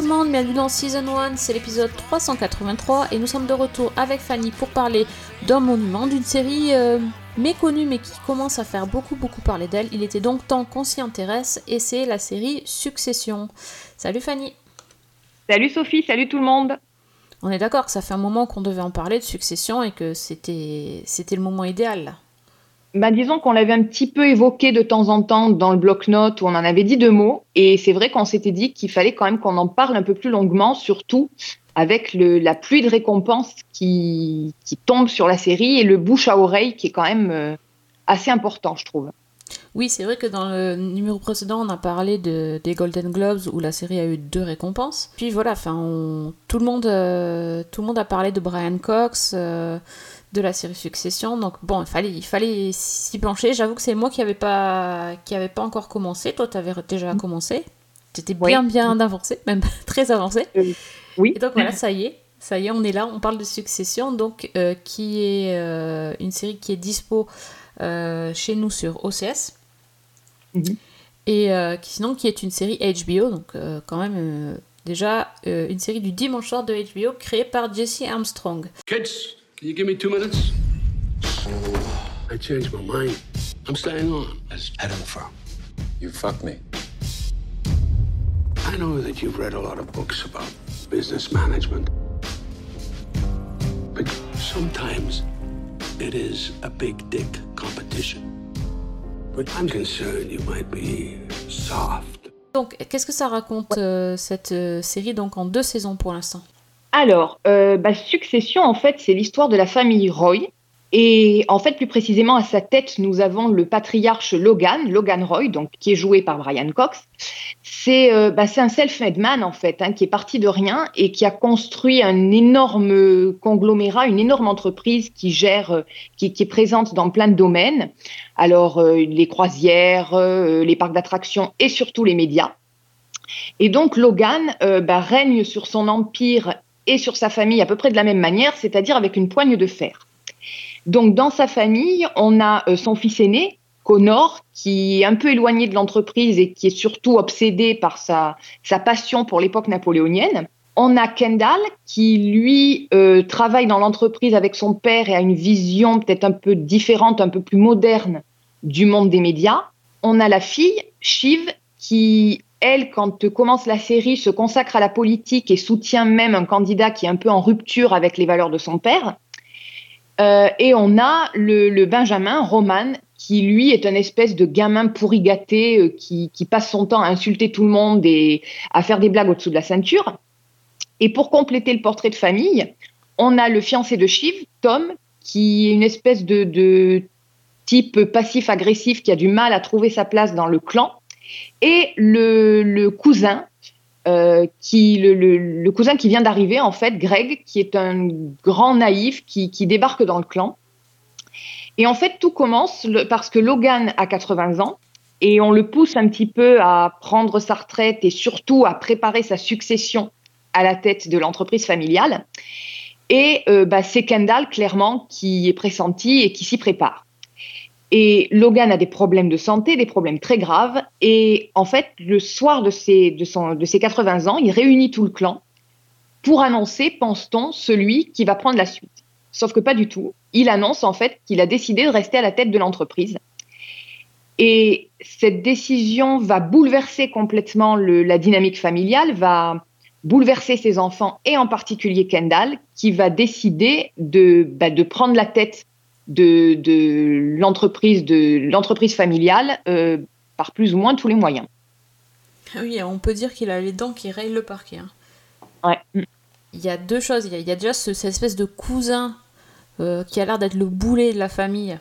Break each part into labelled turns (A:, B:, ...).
A: tout le monde, bienvenue dans Season 1, c'est l'épisode 383 et nous sommes de retour avec Fanny pour parler d'un monument, d'une série euh, méconnue mais qui commence à faire beaucoup beaucoup parler d'elle. Il était donc temps qu'on s'y intéresse et c'est la série Succession. Salut Fanny
B: Salut Sophie, salut tout le monde.
A: On est d'accord que ça fait un moment qu'on devait en parler de Succession et que c'était c'était le moment idéal.
B: Bah, disons qu'on l'avait un petit peu évoqué de temps en temps dans le bloc-notes où on en avait dit deux mots. Et c'est vrai qu'on s'était dit qu'il fallait quand même qu'on en parle un peu plus longuement, surtout avec la pluie de récompenses qui, tombe sur la série et le bouche à oreille qui est quand même euh, assez important, je trouve.
A: Oui, c'est vrai que dans le numéro précédent, on a parlé de, des Golden Globes où la série a eu deux récompenses. Puis voilà, enfin, tout, le monde, euh, tout le monde a parlé de Brian Cox, euh, de la série Succession. Donc bon, il fallait, il fallait s'y pencher. J'avoue que c'est moi qui n'avais pas, qui avait pas encore commencé. Toi, tu avais déjà commencé. T'étais
B: Oui.
A: bien, bien avancé, même très avancé.
B: Oui.
A: Et donc voilà, ça y est. Ça y est, on est là, on parle de Succession, donc euh, qui est euh, une série qui est dispo euh, chez nous sur OCS.
B: Mhm.
A: Et euh, qui, sinon qui est une série HBO, donc euh, quand même euh, déjà euh, une série du dimanche soir de HBO créée par Jesse Armstrong.
C: Kids, can you give me two minutes? I changed my mind. I'm staying on as head of the firm.
D: You fucked me.
C: I know that you've read a lot of books about business management. But sometimes it is a big dick competition. But I'm concerned you might be soft.
A: Donc qu'est-ce que ça raconte euh, cette euh, série donc en deux saisons pour l'instant?
B: Alors, euh, Succession, en fait, c'est l'histoire de la famille Roy. Et en fait, plus précisément, à sa tête, nous avons le patriarche Logan, Logan Roy, donc, qui est joué par Brian Cox. C'est euh, bah, un self-made man, en fait, hein, qui est parti de rien et qui a construit un énorme conglomérat, une énorme entreprise qui gère, euh, qui, est présente dans plein de domaines. Alors, les croisières, les parcs d'attractions et surtout les médias. Et donc, Logan bah, règne sur son empire et sur sa famille à peu près de la même manière, c'est-à-dire avec une poigne de fer. Donc, dans sa famille, on a euh, son fils aîné, Connor, qui est un peu éloigné de l'entreprise et qui est surtout obsédé par sa, passion pour l'époque napoléonienne. On a Kendall, qui lui euh, travaille dans l'entreprise avec son père et a une vision peut-être un peu différente, un peu plus moderne du monde des médias. On a la fille, Shiv, qui, elle, quand commence la série, se consacre à la politique et soutient même un candidat qui est un peu en rupture avec les valeurs de son père. Euh, et on a le, Benjamin, Roman, qui lui est un espèce de gamin pourri gâté euh, qui, passe son temps à insulter tout le monde et à faire des blagues au-dessous de la ceinture. Et pour compléter le portrait de famille, on a le fiancé de Shiv, Tom, qui est une espèce de type passif-agressif qui a du mal à trouver sa place dans le clan, et le, cousin, euh, qui, le, cousin qui vient d'arriver, en fait, Greg, qui est un grand naïf qui, débarque dans le clan. Et en fait, tout commence parce que Logan a 80 ans et on le pousse un petit peu à prendre sa retraite et surtout à préparer sa succession à la tête de l'entreprise familiale. Et euh, bah, c'est Kendall, clairement, qui est pressenti et qui s'y prépare. Et Logan a des problèmes de santé, des problèmes très graves. Et en fait, le soir de ses, de son, de ses 80 ans, il réunit tout le clan pour annoncer, pense-t-on, celui qui va prendre la suite. Sauf que pas du tout. Il annonce en fait qu'il a décidé de rester à la tête de l'entreprise. Et cette décision va bouleverser complètement la dynamique familiale, va bouleverser ses enfants et en particulier Kendall, qui va décider de, bah, de prendre la tête de, de l'entreprise de l'entreprise familiale euh, par plus ou moins tous les moyens.
A: Ah Oui, on peut dire qu'il a les dents qui rayent le parquet. hein.
B: Ouais.
A: Il y a deux choses. Il y a, il y a déjà ce- cette espèce de cousin euh, qui a l'air d'être le boulet de la famille,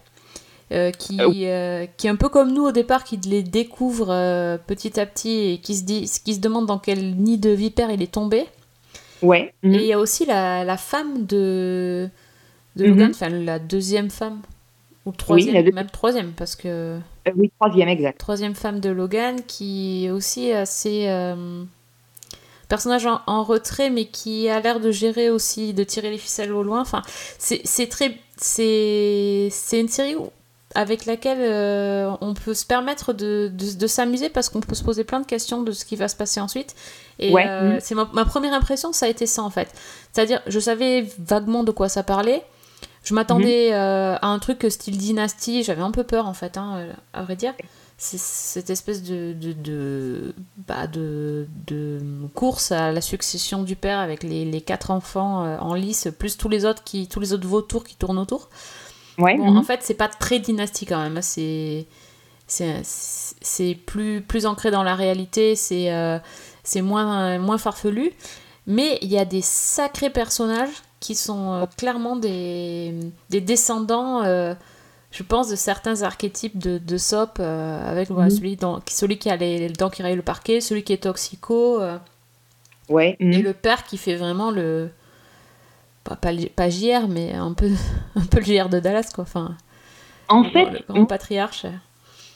A: euh, qui, euh, qui est un peu comme nous au départ, qui les découvre petit à petit et qui se, dit, qui se demande dans quel nid de vipère il est tombé.
B: Ouais.
A: Et il y a aussi la, la femme de, de
B: Mhm.
A: Logan, enfin la deuxième femme, ou troisième,
B: la deux-
A: même troisième, parce que
B: Euh, oui, troisième, exact.
A: troisième femme de Logan qui est aussi assez. euh, personnage en, en retrait, mais qui a l'air de gérer aussi, de tirer les ficelles au loin. Enfin, c'est très. C'est c'est une série où- avec laquelle euh, on peut se permettre de, de, de s'amuser parce qu'on peut se poser plein de questions de ce qui va se passer ensuite. Et
B: Ouais.
A: euh,
B: Mhm.
A: c'est ma, ma première impression, ça a été ça en fait. C'est-à-dire, je savais vaguement de quoi ça parlait. Je m'attendais euh, à un truc style dynastie. J'avais un peu peur en fait, hein, à vrai dire. C'est cette espèce de, de, de, bah, de, de course à la succession du père avec les, les quatre enfants euh, en lice, plus tous les autres qui tous les autres vautours qui tournent autour.
B: Ouais.
A: Bon,
B: mhm.
A: en fait, c'est pas très dynastie quand même. hein. C'est c'est plus plus ancré dans la réalité. C'est euh, moins moins farfelu. Mais il y a des sacrés personnages qui sont euh, clairement des des descendants. euh, je pense de certains archétypes de, de Sop, euh, avec voilà,
B: Mhm.
A: celui, dans, qui- celui qui a les, les dents qui rayent le parquet, celui qui est toxico, euh,
B: Ouais. mhm.
A: et le père qui fait vraiment le. Pas, pas, pas JR, mais un peu, un peu le JR de Dallas, quoi. Enfin,
B: En fait,
A: le grand patriarche.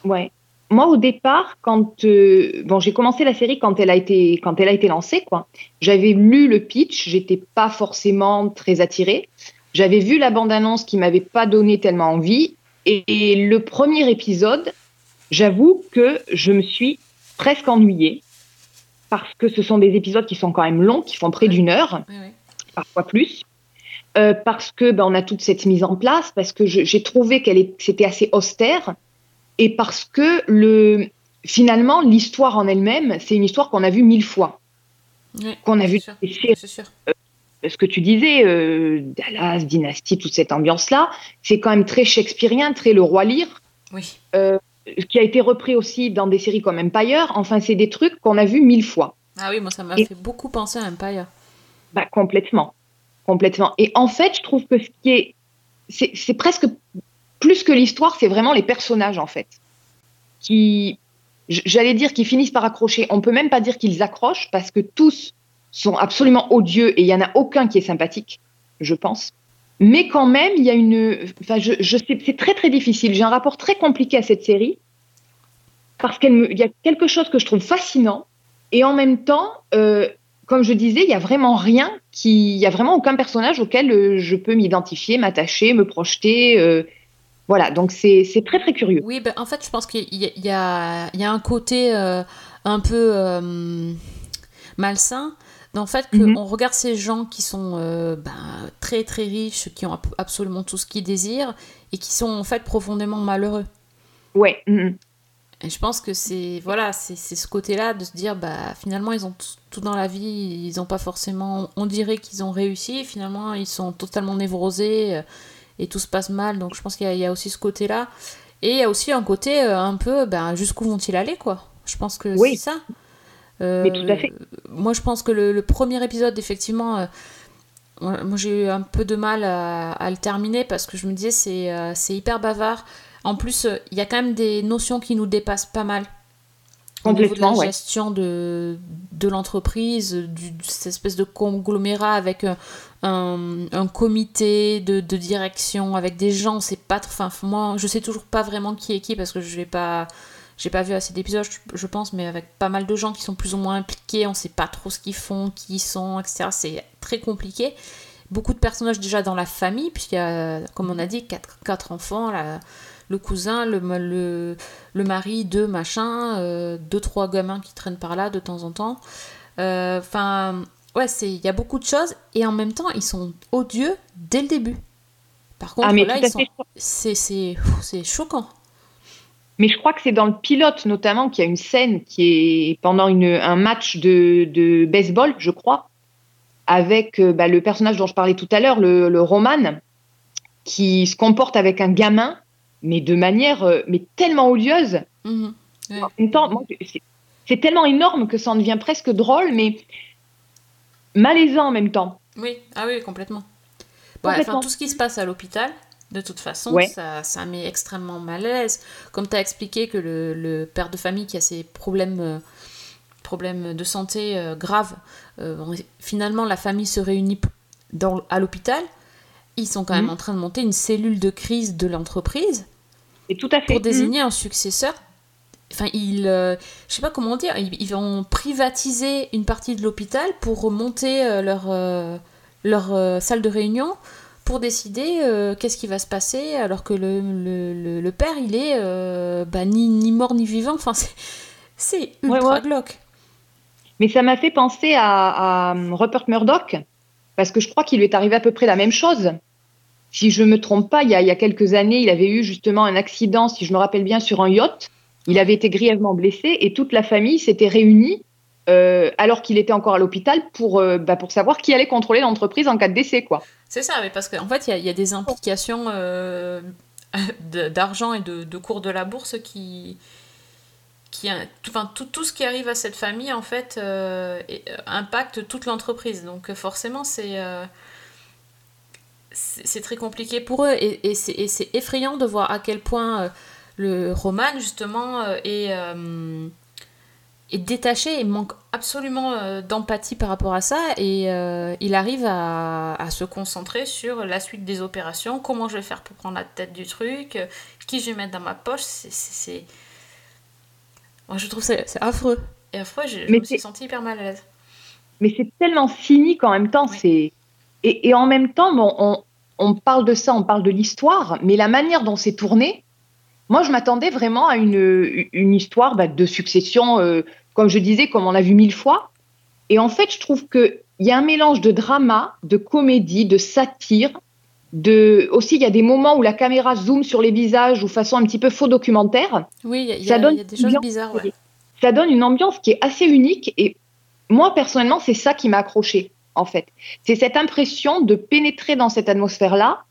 B: Ouais. Moi, au départ, quand euh, bon, j'ai commencé la série quand elle a été quand elle a été lancée, quoi. J'avais lu le pitch, j'étais pas forcément très attirée. J'avais vu la bande-annonce qui m'avait pas donné tellement envie. Et, et le premier épisode, j'avoue que je me suis presque ennuyée parce que ce sont des épisodes qui sont quand même longs, qui font près d'une heure parfois plus, euh, parce que ben, on a toute cette mise en place, parce que j'ai trouvé qu'elle c'était assez austère, et parce que le finalement l'histoire en elle-même, c'est une histoire qu'on a vue mille fois,
A: Ouais,
B: qu'on a vu
A: sûr, sûr.
B: Ce que tu disais, euh, Dallas, Dynasty, toute cette ambiance-là, c'est quand même très shakespearien, très le roi Lear,
A: Oui.
B: qui a été repris aussi dans des séries comme Empire. Enfin, c'est des trucs qu'on a vus mille fois.
A: Ah oui, moi, ça m'a fait beaucoup penser à Empire.
B: Bah, complètement. Complètement. Et en fait, je trouve que ce qui est. C'est c'est presque plus que l'histoire, c'est vraiment les personnages, en fait. Qui. J'allais dire qu'ils finissent par accrocher. On peut même pas dire qu'ils accrochent parce que tous sont absolument odieux et il y en a aucun qui est sympathique, je pense. Mais quand même, il y a une. Enfin, c'est très très difficile. J'ai un rapport très compliqué à cette série parce qu'il y a quelque chose que je trouve fascinant et en même temps, euh, comme je disais, il y a vraiment rien qui, il y a vraiment aucun personnage auquel euh, je peux m'identifier, m'attacher, me projeter. euh, voilà, donc c'est très très curieux.
A: Oui, ben, en fait, je pense qu'il y, a- y a, il y a un côté euh, un peu euh, malsain. En fait, qu'on
B: Mhm.
A: regarde ces gens qui sont euh, ben, très très riches, qui ont ab- absolument tout ce qu'ils désirent et qui sont en fait profondément malheureux.
B: Ouais. mhm.
A: Et je pense que c'est voilà, c'est c'est ce côté-là de se dire bah finalement ils ont tout, dans la vie, ils ont pas forcément, on dirait qu'ils ont réussi, finalement ils sont totalement névrosés et tout se passe mal. Donc je pense qu'il y, a- il y a aussi ce côté-là et il y a aussi un côté euh, un peu bah, jusqu'où vont-ils aller quoi. Je pense que
B: Oui.
A: c'est ça. Euh,
B: Mais tout à fait.
A: Moi je pense que le, le premier épisode effectivement. euh, moi j'ai eu un peu de mal à, à le terminer parce que je me disais c'est euh, hyper bavard. En plus, euh, il y a quand même des notions qui nous dépassent pas mal. Au niveau de la
B: ouais.
A: gestion de, de l'entreprise, du, de cette espèce de conglomérat avec euh, un, un comité de, de direction, avec des gens, c'est pas... Enfin, moi, je sais toujours pas vraiment qui est qui parce que je l'ai pas... J'ai pas vu assez d'épisodes, je, je pense, mais avec pas mal de gens qui sont plus ou moins impliqués, on sait pas trop ce qu'ils font, qui ils sont, etc. C'est très compliqué. Beaucoup de personnages déjà dans la famille, puisqu'il y a, comme on a dit, quatre, quatre enfants, la- le cousin, le, le, le mari, deux machins, euh, deux, trois gamins qui traînent par là de temps en temps. Euh, Enfin, ouais, c'est- il y a beaucoup de choses, et en même temps, ils sont odieux dès le début. Par contre,
B: Ah, mais
A: là, ils sont... c'est choquant.
B: Mais je crois que c'est dans le pilote notamment qu'il y a une scène qui est pendant une, un match de, de baseball, je crois, avec euh, bah, le personnage dont je parlais tout à l'heure, le, le Roman, qui se comporte avec un gamin, mais de manière euh, mais tellement odieuse.
A: Mhm. Ouais.
B: En même temps, c'est- tellement énorme que ça en devient presque drôle, mais malaisant en même temps.
A: Oui, ah oui, complètement. Enfin, tout ce qui se passe à l'hôpital, de toute façon,
B: Ouais.
A: ça, ça met extrêmement mal à l'aise. Comme tu as expliqué que le, le père de famille qui a ses problèmes, euh, problèmes de santé euh, graves, euh, finalement, la famille se réunit dans, à l'hôpital. Ils sont quand même
B: Mhm.
A: en train de monter une cellule de crise de l'entreprise
B: Et tout à fait.
A: pour désigner un successeur Enfin, ils, euh, je sais pas comment dire, ils, ils vont privatiser une partie de l'hôpital pour monter euh, leur, euh, leur euh, salle de réunion pour décider qu'est-ce qui va se passer alors que le, le, le- le père il est bah, ni, ni mort ni vivant. Enfin, c'est, c'est ultra
B: Ouais, ouais.
A: glauque.
B: Mais ça m'a fait penser à, à Rupert Murdoch, parce que je crois qu'il lui est arrivé à peu près la même chose. Si je me trompe pas, il y a, il y a quelques années, il avait eu justement un accident, si je me rappelle bien, sur un yacht. Il avait été grièvement blessé et toute la famille s'était réunie euh, alors qu'il était encore à l'hôpital pour, euh, bah, pour savoir qui allait contrôler l'entreprise en cas de décès. Quoi.
A: C'est ça, mais parce qu'en fait, il y a- des implications euh, d'argent et de, de cours de la bourse qui. qui enfin, tout, tout ce qui arrive à cette famille, en fait, impacte toute l'entreprise. Donc, forcément, c'est. C'est très compliqué pour eux et, et c'est effrayant de voir à quel point euh, le Roman justement euh, est, euh, est détaché et manque absolument d'empathie par rapport à ça et euh, il arrive à, à se concentrer sur la suite des opérations, comment je vais faire pour prendre la tête du truc, qui je vais mettre dans ma poche, c'est... Moi je trouve c'est affreux. Et affreux, je, me suis sentie hyper mal à l'aise.
B: Mais c'est tellement cynique en même temps.
A: Oui.
B: c'est et, et en même temps, on, on parle de ça, on parle de l'histoire, mais la manière dont c'est tourné, moi, je m'attendais vraiment à une, une histoire bah, de succession, euh, comme je disais, comme on a vu mille fois. Et en fait, je trouve qu'il y a un mélange de drama, de comédie, de satire. De... Aussi, il y a des moments où la caméra zoome sur les visages ou façon un petit peu faux documentaire.
A: Oui, il y a- des choses bizarres, ouais.
B: Ça donne une ambiance qui est assez unique. Et moi, personnellement, c'est ça qui m'a accroché, en fait. C'est cette impression de pénétrer dans cette atmosphère-là,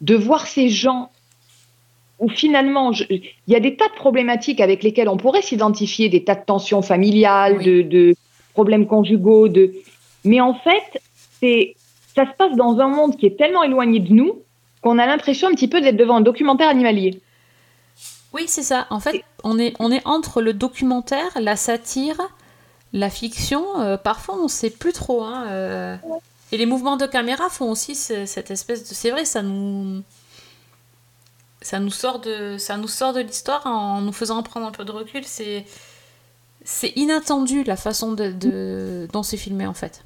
B: de voir ces gens où finalement, il y a des tas de problématiques avec lesquelles on pourrait s'identifier, des tas de tensions familiales,
A: Oui.
B: de, de problèmes conjugaux, de... mais en fait, c'est ça se passe dans un monde qui est tellement éloigné de nous qu'on a l'impression un petit peu d'être devant un documentaire animalier.
A: Oui, c'est ça. En fait, on est, on est entre le documentaire, la satire, la fiction. euh, parfois, on sait plus trop. hein, euh, Et les mouvements de caméra font aussi ce- cette espèce de. C'est vrai, ça nous. Ça nous sort de, ça nous sort de l'histoire en nous faisant prendre un peu de recul. C'est, c'est inattendu la façon de, de- dont c'est filmé en fait.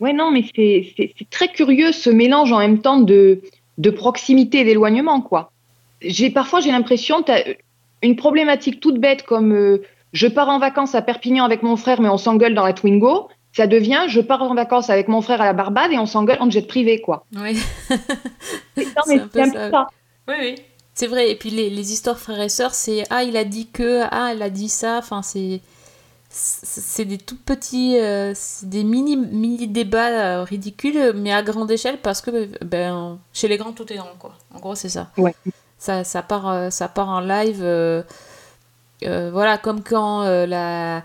B: Ouais, non, mais c'est très curieux ce mélange en même temps de, de proximité et d'éloignement, quoi. J'ai parfois j'ai l'impression t'as une problématique toute bête comme euh, je pars en vacances à Perpignan avec mon frère mais on s'engueule dans la Twingo, ça devient je pars en vacances avec mon frère à la Barbade et on s'engueule en jet privé, quoi.
A: Oui.
B: Non,
A: C'est
B: mais c'est un
A: ça.
B: peu ça.
A: Oui, oui. C'est vrai, et puis les, les histoires frères et sœurs, c'est ah, il a dit que, ah, elle a dit ça, enfin, c'est. C'est des tout petits. euh, des mini, mini débats euh, ridicules, mais à grande échelle parce que, ben, chez les grands, tout est grand, quoi. En gros, c'est ça.
B: Ouais.
A: Ça, ça, part, euh, ça part en live. Euh, voilà, comme quand euh, la.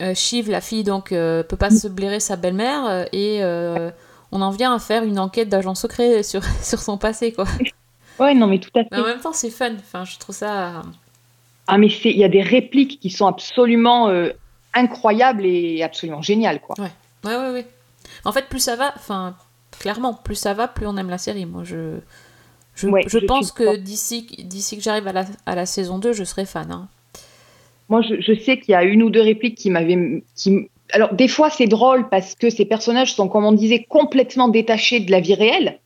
A: euh, Shiv, la fille, donc, peut pas se blairer sa belle-mère, et on en vient à faire une enquête d'agent secret sur, sur son passé, quoi.
B: Ouais, non, mais tout à fait.
A: Mais en même temps, c'est fun. Enfin, je trouve ça.
B: Ah, mais il y a des répliques qui sont absolument incroyables et absolument géniales, quoi.
A: Ouais, ouais, ouais. En fait, plus ça va, enfin, clairement, plus ça va, plus on aime la série. Moi, je. Je,
B: Ouais,
A: je
B: je
A: pense que d'ici d'ici que j'arrive à la, à la saison 2, je serai fan. hein.
B: Moi, je, je sais qu'il y a une ou deux répliques qui m'avaient. Qui... Alors, des fois, c'est drôle parce que ces personnages sont, comme on disait, complètement détachés de la vie réelle.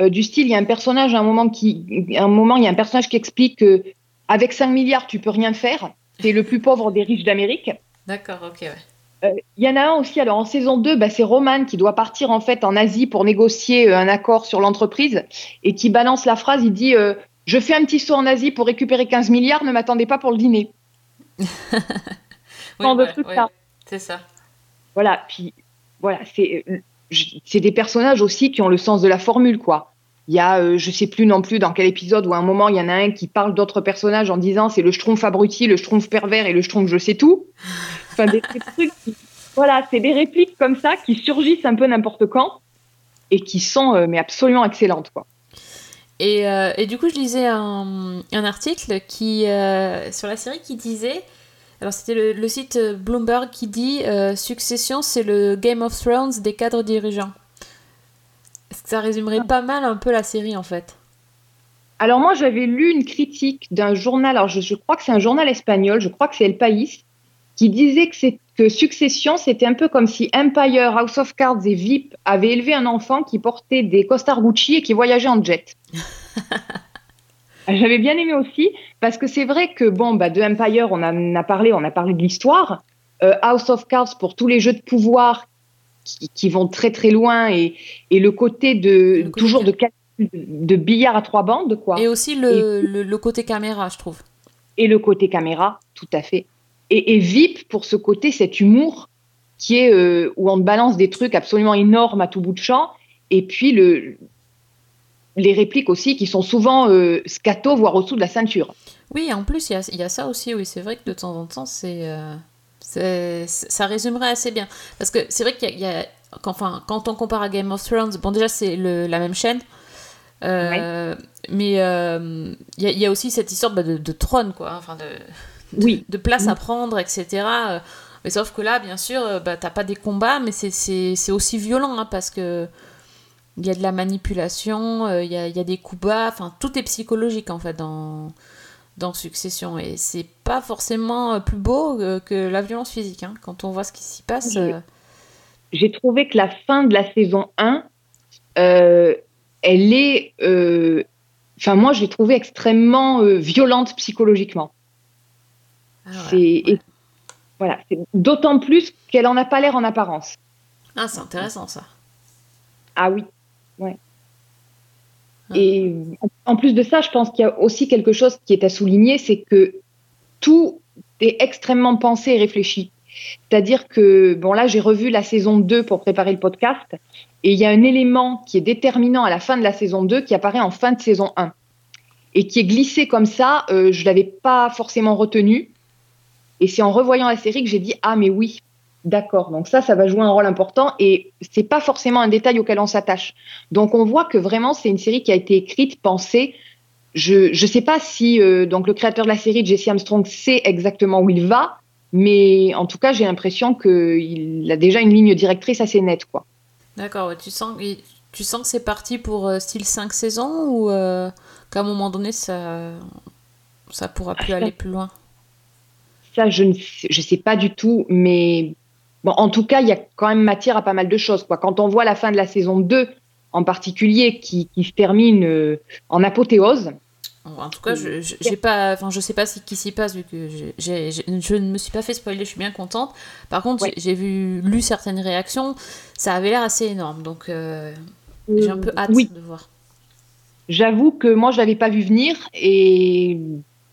B: Euh, du style, il y a un personnage, à un moment, qui, à un moment, il y a un personnage qui explique que avec 5 milliards, tu peux rien faire. C'est le plus pauvre des riches d'Amérique.
A: D'accord, ok, ouais.
B: Euh, Il y en a un aussi, alors en saison 2, bah, c'est Roman qui doit partir en fait en Asie pour négocier euh, un accord sur l'entreprise et qui balance la phrase, il dit euh, Je fais un petit saut en Asie pour récupérer 15 milliards, ne m'attendez pas pour le dîner.
A: Oui,
B: de
A: ouais,
B: ça.
A: C'est ça.
B: Voilà, puis voilà, c'est euh, c'est des personnages aussi qui ont le sens de la formule, quoi. Il y a, euh, je sais plus non plus dans quel épisode, où à un moment, il y en a un qui parle d'autres personnages en disant c'est le schtroumpf abruti, le schtroumpf pervers et le schtroumpf je sais tout. Enfin, des, des trucs qui- voilà, c'est des répliques comme ça qui surgissent un peu n'importe quand et qui sont euh, mais absolument excellentes, quoi.
A: Et, euh, et du coup, je lisais un, un article qui, euh, sur la série qui disait. Alors, c'était le, le site Bloomberg qui dit euh, Succession, c'est le Game of Thrones des cadres dirigeants. Est-ce que ça résumerait pas mal un peu la série en fait?
B: Alors moi, j'avais lu une critique d'un journal, alors je, je crois que c'est un journal espagnol, je crois que c'est El País, qui disait que, c'est, que Succession, c'était un peu comme si Empire, House of Cards et VIP avaient élevé un enfant qui portait des costards Gucci et qui voyageait en jet. J'avais bien aimé aussi, parce que c'est vrai que, bon, bah, de Empire, on en a parlé, on a parlé de l'histoire. Euh, House of Cards, pour tous les jeux de pouvoir qui, qui vont très très loin, et, et le côté de,
A: Le côté
B: toujours de, billard à trois bandes, quoi.
A: Et aussi le, le, le côté caméra, je trouve.
B: et le côté caméra, tout à fait. Et, et VIP pour ce côté, cet humour qui est euh, où on balance des trucs absolument énormes à tout bout de champ, et puis le, les répliques aussi qui sont souvent euh, scato, voire au-dessous de la ceinture.
A: Oui, en plus, il y a, il y a ça aussi, oui, c'est vrai que de temps en temps, c'est, euh, ça résumerait assez bien. Parce que c'est vrai qu'il y a, il y a- quand, enfin, quand on compare à Game of Thrones, bon, déjà, c'est la même chaîne, euh, mais il y, a- il y a aussi cette histoire bah, de, de trône, quoi, enfin, de-
B: Oui.
A: de place à
B: Oui.
A: prendre, etc. euh, Mais sauf que là, bien sûr, euh, bah, t'as pas des combats, mais c'est- aussi violent, hein, parce que il y a de la manipulation, euh, il y, a, y a des coups bas, enfin, tout est psychologique, en fait, dans dans Succession et c'est pas forcément plus beau que la violence physique hein. quand on voit ce qui s'y passe euh,
B: J'ai trouvé que la fin de la saison 1, euh, elle est. Enfin, moi, je l'ai trouvée extrêmement violente psychologiquement.
A: Ah, voilà.
B: C'est et- voilà, c'est d'autant plus qu'elle en a pas l'air en apparence.
A: Ah, c'est intéressant ça
B: Ah oui, ouais.
A: Ah.
B: Et en- en plus de ça, je pense qu'il y a aussi quelque chose qui est à souligner, c'est que tout est extrêmement pensé et réfléchi. C'est-à-dire que, bon là, j'ai revu la saison 2 pour préparer le podcast, et il y a un élément qui est déterminant à la fin de la saison 2 qui apparaît en fin de saison 1, et qui est glissé comme ça, euh, je ne l'avais pas forcément retenu, et c'est en revoyant la série que j'ai dit, ah mais oui, D'accord, donc ça, ça va jouer un rôle important et c'est pas forcément un détail auquel on s'attache. Donc on voit que vraiment c'est une série qui a été écrite, pensée. Je je sais pas si euh, donc le créateur de la série, Jesse Armstrong, sait exactement où il va, mais en tout cas j'ai l'impression qu'il a déjà une ligne directrice assez nette, quoi.
A: d'accord tu sens tu sens que c'est parti pour euh, style 5 saisons ou euh, qu'à un moment donné ça ça pourra plus aller plus loin?
B: Ça, je ne sais, je sais pas du tout, mais bon, en tout cas, il y a quand même matière à pas mal de choses, quoi. Quand on voit la fin de la saison 2 en particulier qui, qui se termine euh, en apothéose,
A: en tout cas je je- j'ai pas enfin je sais pas ce qui s'y passe vu que j'ai- j'ai- j'ai- je ne me suis pas fait spoiler je suis bien contente par contre
B: Ouais.
A: j'ai- j'ai vu lu certaines réactions ça avait l'air assez énorme donc euh, j'ai un peu hâte
B: oui,
A: de voir
B: J'avoue que moi, je l'avais pas vu venir et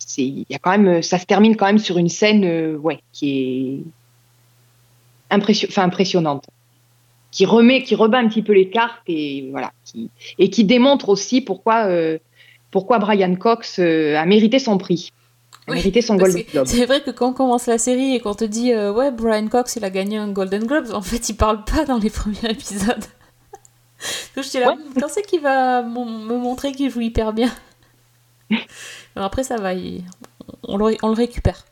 B: c'est, il y a quand même, ça se termine quand même sur une scène, euh, ouais, qui est impression, enfin, impressionnante, qui remet, qui rebat un petit peu les cartes et voilà, qui, et qui démontre aussi pourquoi, euh, pourquoi Brian Cox euh, a mérité son prix, a
A: Oui,
B: mérité son Golden Globe.
A: C'est vrai que quand on commence la série et qu'on te dit euh, ouais Brian Cox il a gagné un Golden Globe, en fait il parle pas dans les premiers épisodes. Donc j'étais là,
B: Ouais.
A: Quand c'est qu'il va me montrer qu'il joue hyper bien? Alors Après ça va, il- on, le, on le récupère.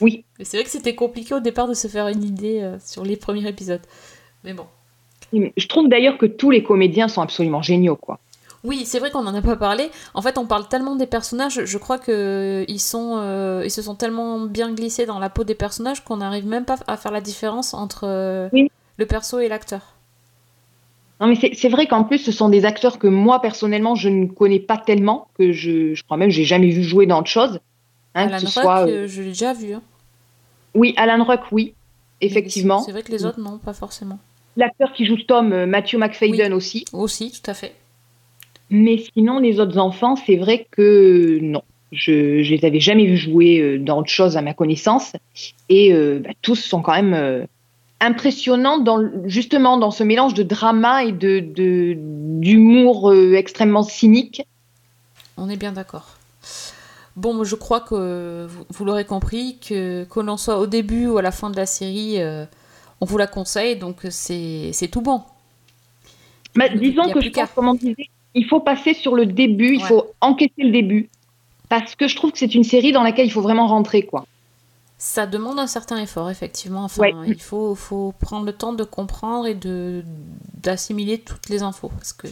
B: Oui,
A: Mais c'est vrai que c'était compliqué au départ de se faire une idée euh, sur les premiers épisodes. Mais bon.
B: je trouve d'ailleurs que tous les comédiens sont absolument géniaux, quoi.
A: Oui, c'est vrai qu'on n'en a pas parlé. En fait, on parle tellement des personnages, je crois que ils sont, euh, ils se sont tellement bien glissés dans la peau des personnages qu'on n'arrive même pas à faire la différence entre euh,
B: Oui.
A: le perso et l'acteur.
B: Non, mais c'est vrai qu'en plus, ce sont des acteurs que moi, personnellement, je ne connais pas tellement, que je, je crois même que j'ai jamais vu jouer dans autre chose. Hein,
A: Alan
B: que ce
A: Ruck,
B: soit, euh,
A: euh, je l'ai déjà vu. hein.
B: Oui, Alan Ruck, oui, effectivement.
A: C'est vrai que les autres, non, pas forcément.
B: L'acteur qui joue Tom, euh, Matthew McFadden aussi.
A: Aussi, tout à fait.
B: Mais sinon, les autres enfants, c'est vrai que non. Je, je les avais jamais vus jouer dans autre chose à ma connaissance. Et euh, bah, tous sont quand même impressionnants, dans, justement, dans ce mélange de drama et de de- d'humour euh, extrêmement cynique.
A: On est bien d'accord. Bon, je crois que vous, vous l'aurez compris, que que l'on soit au début ou à la fin de la série, euh, on vous la conseille, donc c'est c'est tout bon.
B: Bah, disons que je pense, comme on disait, il faut passer sur le début, il faut encaisser le début. Parce que je trouve que c'est une série dans laquelle il faut vraiment rentrer, quoi.
A: Ça demande un certain effort, effectivement. Enfin,
B: Ouais.
A: il faut, faut prendre le temps de comprendre et de d'assimiler toutes les infos. Parce que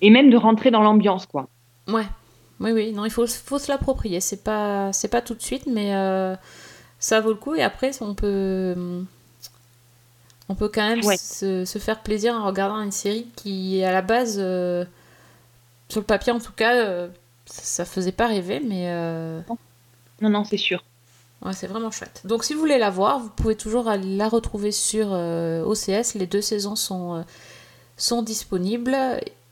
B: Et même de rentrer dans l'ambiance, quoi.
A: Ouais, oui, oui, non, il faut, faut se l'approprier. C'est pas, c'est pas tout de suite, mais euh, ça vaut le coup. Et après, on peut, on peut quand même
B: Ouais.
A: se, se faire plaisir en regardant une série qui, à la base, euh, sur le papier en tout cas, euh, ça faisait pas rêver, mais euh,
B: Non, non, c'est sûr.
A: Ouais, c'est vraiment chouette. Donc, si vous voulez la voir, vous pouvez toujours la retrouver sur euh, OCS. Les deux saisons sont, euh, sont disponibles.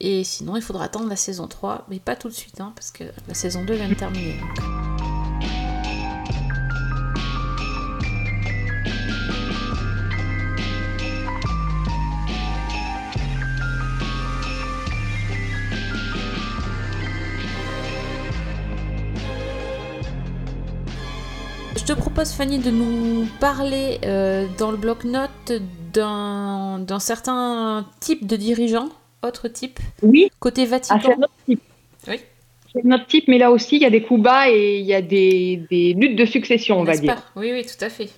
A: Et sinon, il faudra attendre la saison 3, mais pas tout de suite, hein, parce que la saison 2 vient de terminer. Propose, Fanny, de nous parler euh, dans le bloc-notes d'un d'un certain type de dirigeant, autre type,
B: Oui,
A: côté
B: ah,
A: Vatican.
B: un autre type.
A: Oui.
B: C'est un autre type, mais là aussi, il y a des coups bas et il y a des, des luttes de succession, on va dire.
A: pas? Oui, oui, tout à fait.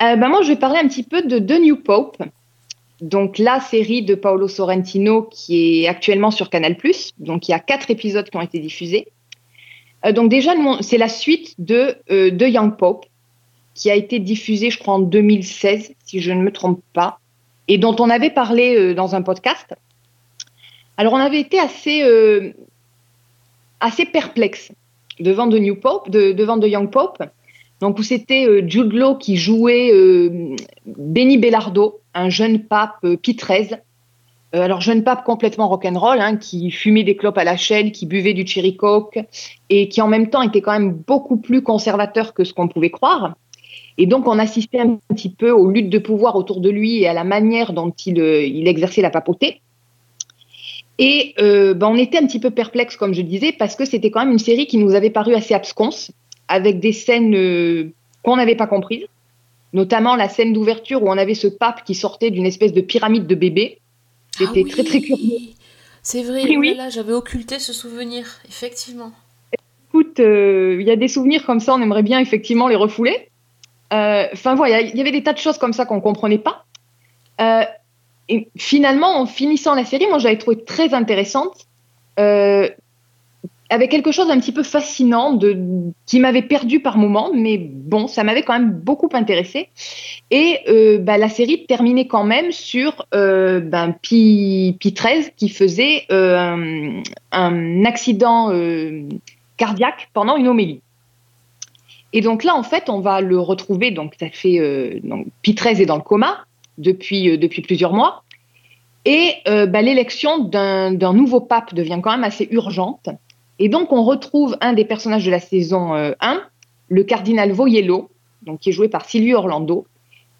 B: Euh, ben moi, je vais parler un petit peu de The New Pope, donc la série de Paolo Sorrentino qui est actuellement sur Canal+. Donc, il y a quatre épisodes qui ont été diffusés. Euh, donc déjà, c'est la suite de euh, Young Pope, qui a été diffusée, je crois, en 2016, si je ne me trompe pas, et dont on avait parlé euh, dans un podcast. Alors, on avait été assez, assez perplexe devant The New Pope, de- devant The Young Pope, donc où c'était Jude Law qui jouait Benny Bellardo, un jeune pape Pie XIII. Euh, alors jeune pape complètement rock'n'roll, hein, qui fumait des clopes à la chaîne, qui buvait du cherry coke et qui en même temps était quand même beaucoup plus conservateur que ce qu'on pouvait croire. Et donc on assistait un petit peu aux luttes de pouvoir autour de lui et à la manière dont il, euh, exerçait la papauté. Et euh, ben, on était un petit peu perplexe, comme je disais, parce que c'était quand même une série qui nous avait paru assez absconce, avec des scènes qu'on n'avait pas comprises, notamment la scène d'ouverture où on avait ce pape qui sortait d'une espèce de pyramide de bébé. C'était
A: Ah
B: très très
A: oui,
B: curieux.
A: C'est vrai,
B: Oui,
A: oh
B: oui.
A: là j'avais occulté ce souvenir, effectivement.
B: Écoute, euh, il y a des souvenirs comme ça, on aimerait bien effectivement les refouler. Euh, Enfin voilà, il y avait des tas de choses comme ça qu'on comprenait pas. Euh, et finalement, en finissant la série, moi j'avais trouvé très intéressante, euh, avec quelque chose d'un petit peu fascinant, qui m'avait perdu par moments, mais bon, ça m'avait quand même beaucoup intéressé. Et euh, bah, la série terminait quand même sur euh, ben, Pi, Pi qui faisait euh, un, accident cardiaque pendant une homélie. Et donc là, en fait, on va le retrouver. Donc, ça fait. Pie XIII est dans le coma depuis, plusieurs mois. Et bah, l'élection d'un nouveau pape devient quand même assez urgente. Et donc, on retrouve un des personnages de la saison euh, 1, le cardinal Voyello, donc, qui est joué par Silvio Orlando,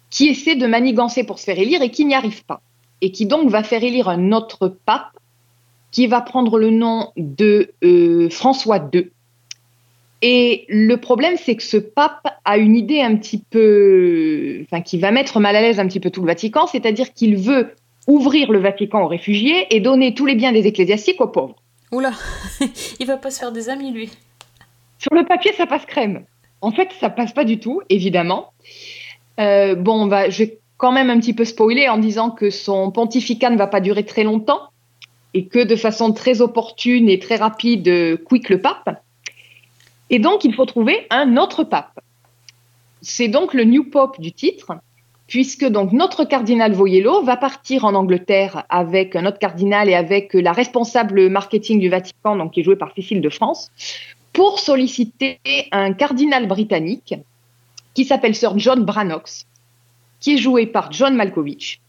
B: qui essaie de manigancer pour se faire élire et qui n'y arrive pas. Et qui donc va faire élire un autre pape qui va prendre le nom de euh, François II. Et le problème, c'est que ce pape a une idée un petit peu, enfin, qui va mettre mal à l'aise un petit peu tout le Vatican, c'est-à-dire qu'il veut ouvrir le Vatican aux réfugiés et donner tous les biens des ecclésiastiques aux pauvres.
A: Oula, il va pas se faire des amis, lui.
B: Sur le papier, ça passe crème. En fait, ça passe pas du tout, évidemment. Euh, bon, je vais quand même un petit peu spoiler en disant que son pontificat ne va pas durer très longtemps et que de façon très opportune et très rapide, euh, quick le pape. Et donc, il faut trouver un autre pape. C'est donc le New Pope du titre, puisque donc notre cardinal Voyello va partir en Angleterre avec un autre cardinal et avec la responsable marketing du Vatican, donc qui est jouée par Cécile de France, pour solliciter un cardinal britannique qui s'appelle Sir John Branox, qui est joué par John Malkovich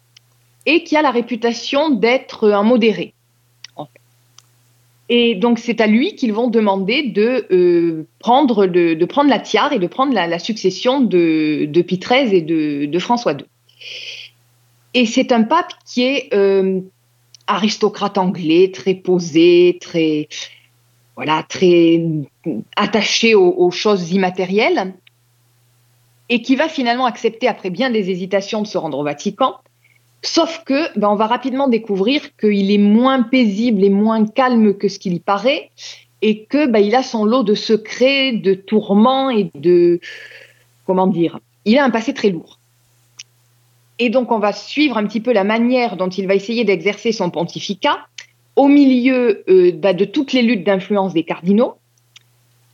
B: et qui a la réputation d'être un modéré. Et donc c'est à lui qu'ils vont demander de, euh, prendre la tiare et de prendre la, succession de, de Pie XIII et de, François II. Et c'est un pape qui est euh, aristocrate anglais, très posé, très voilà, très attaché aux choses immatérielles, et qui va finalement accepter, après bien des hésitations, de se rendre au Vatican. Sauf que, ben, on va rapidement découvrir qu'il est moins paisible et moins calme que ce qu'il y paraît, et que ben, il a son lot de secrets, de tourments et de comment dire. Il a un passé très lourd. Et donc, on va suivre un petit peu la manière dont il va essayer d'exercer son pontificat, au milieu euh, bah, de toutes les luttes d'influence des cardinaux,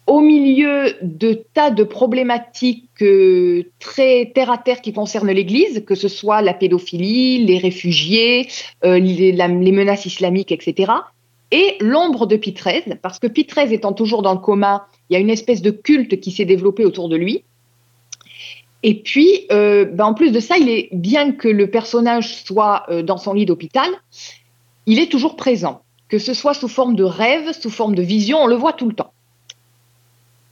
B: au milieu de tas de problématiques euh, très terre à terre qui concernent l'Église, que ce soit la pédophilie, les réfugiés, euh, les, menaces islamiques, etc. Et l'ombre de Pie parce que Pie étant toujours dans le coma, il y a une espèce de culte qui s'est développé autour de lui. Et puis, euh, ben, en plus de ça, il est bien que le personnage soit dans son lit d'hôpital, il est toujours présent, que ce soit sous forme de rêve, sous forme de vision, on le voit tout le temps.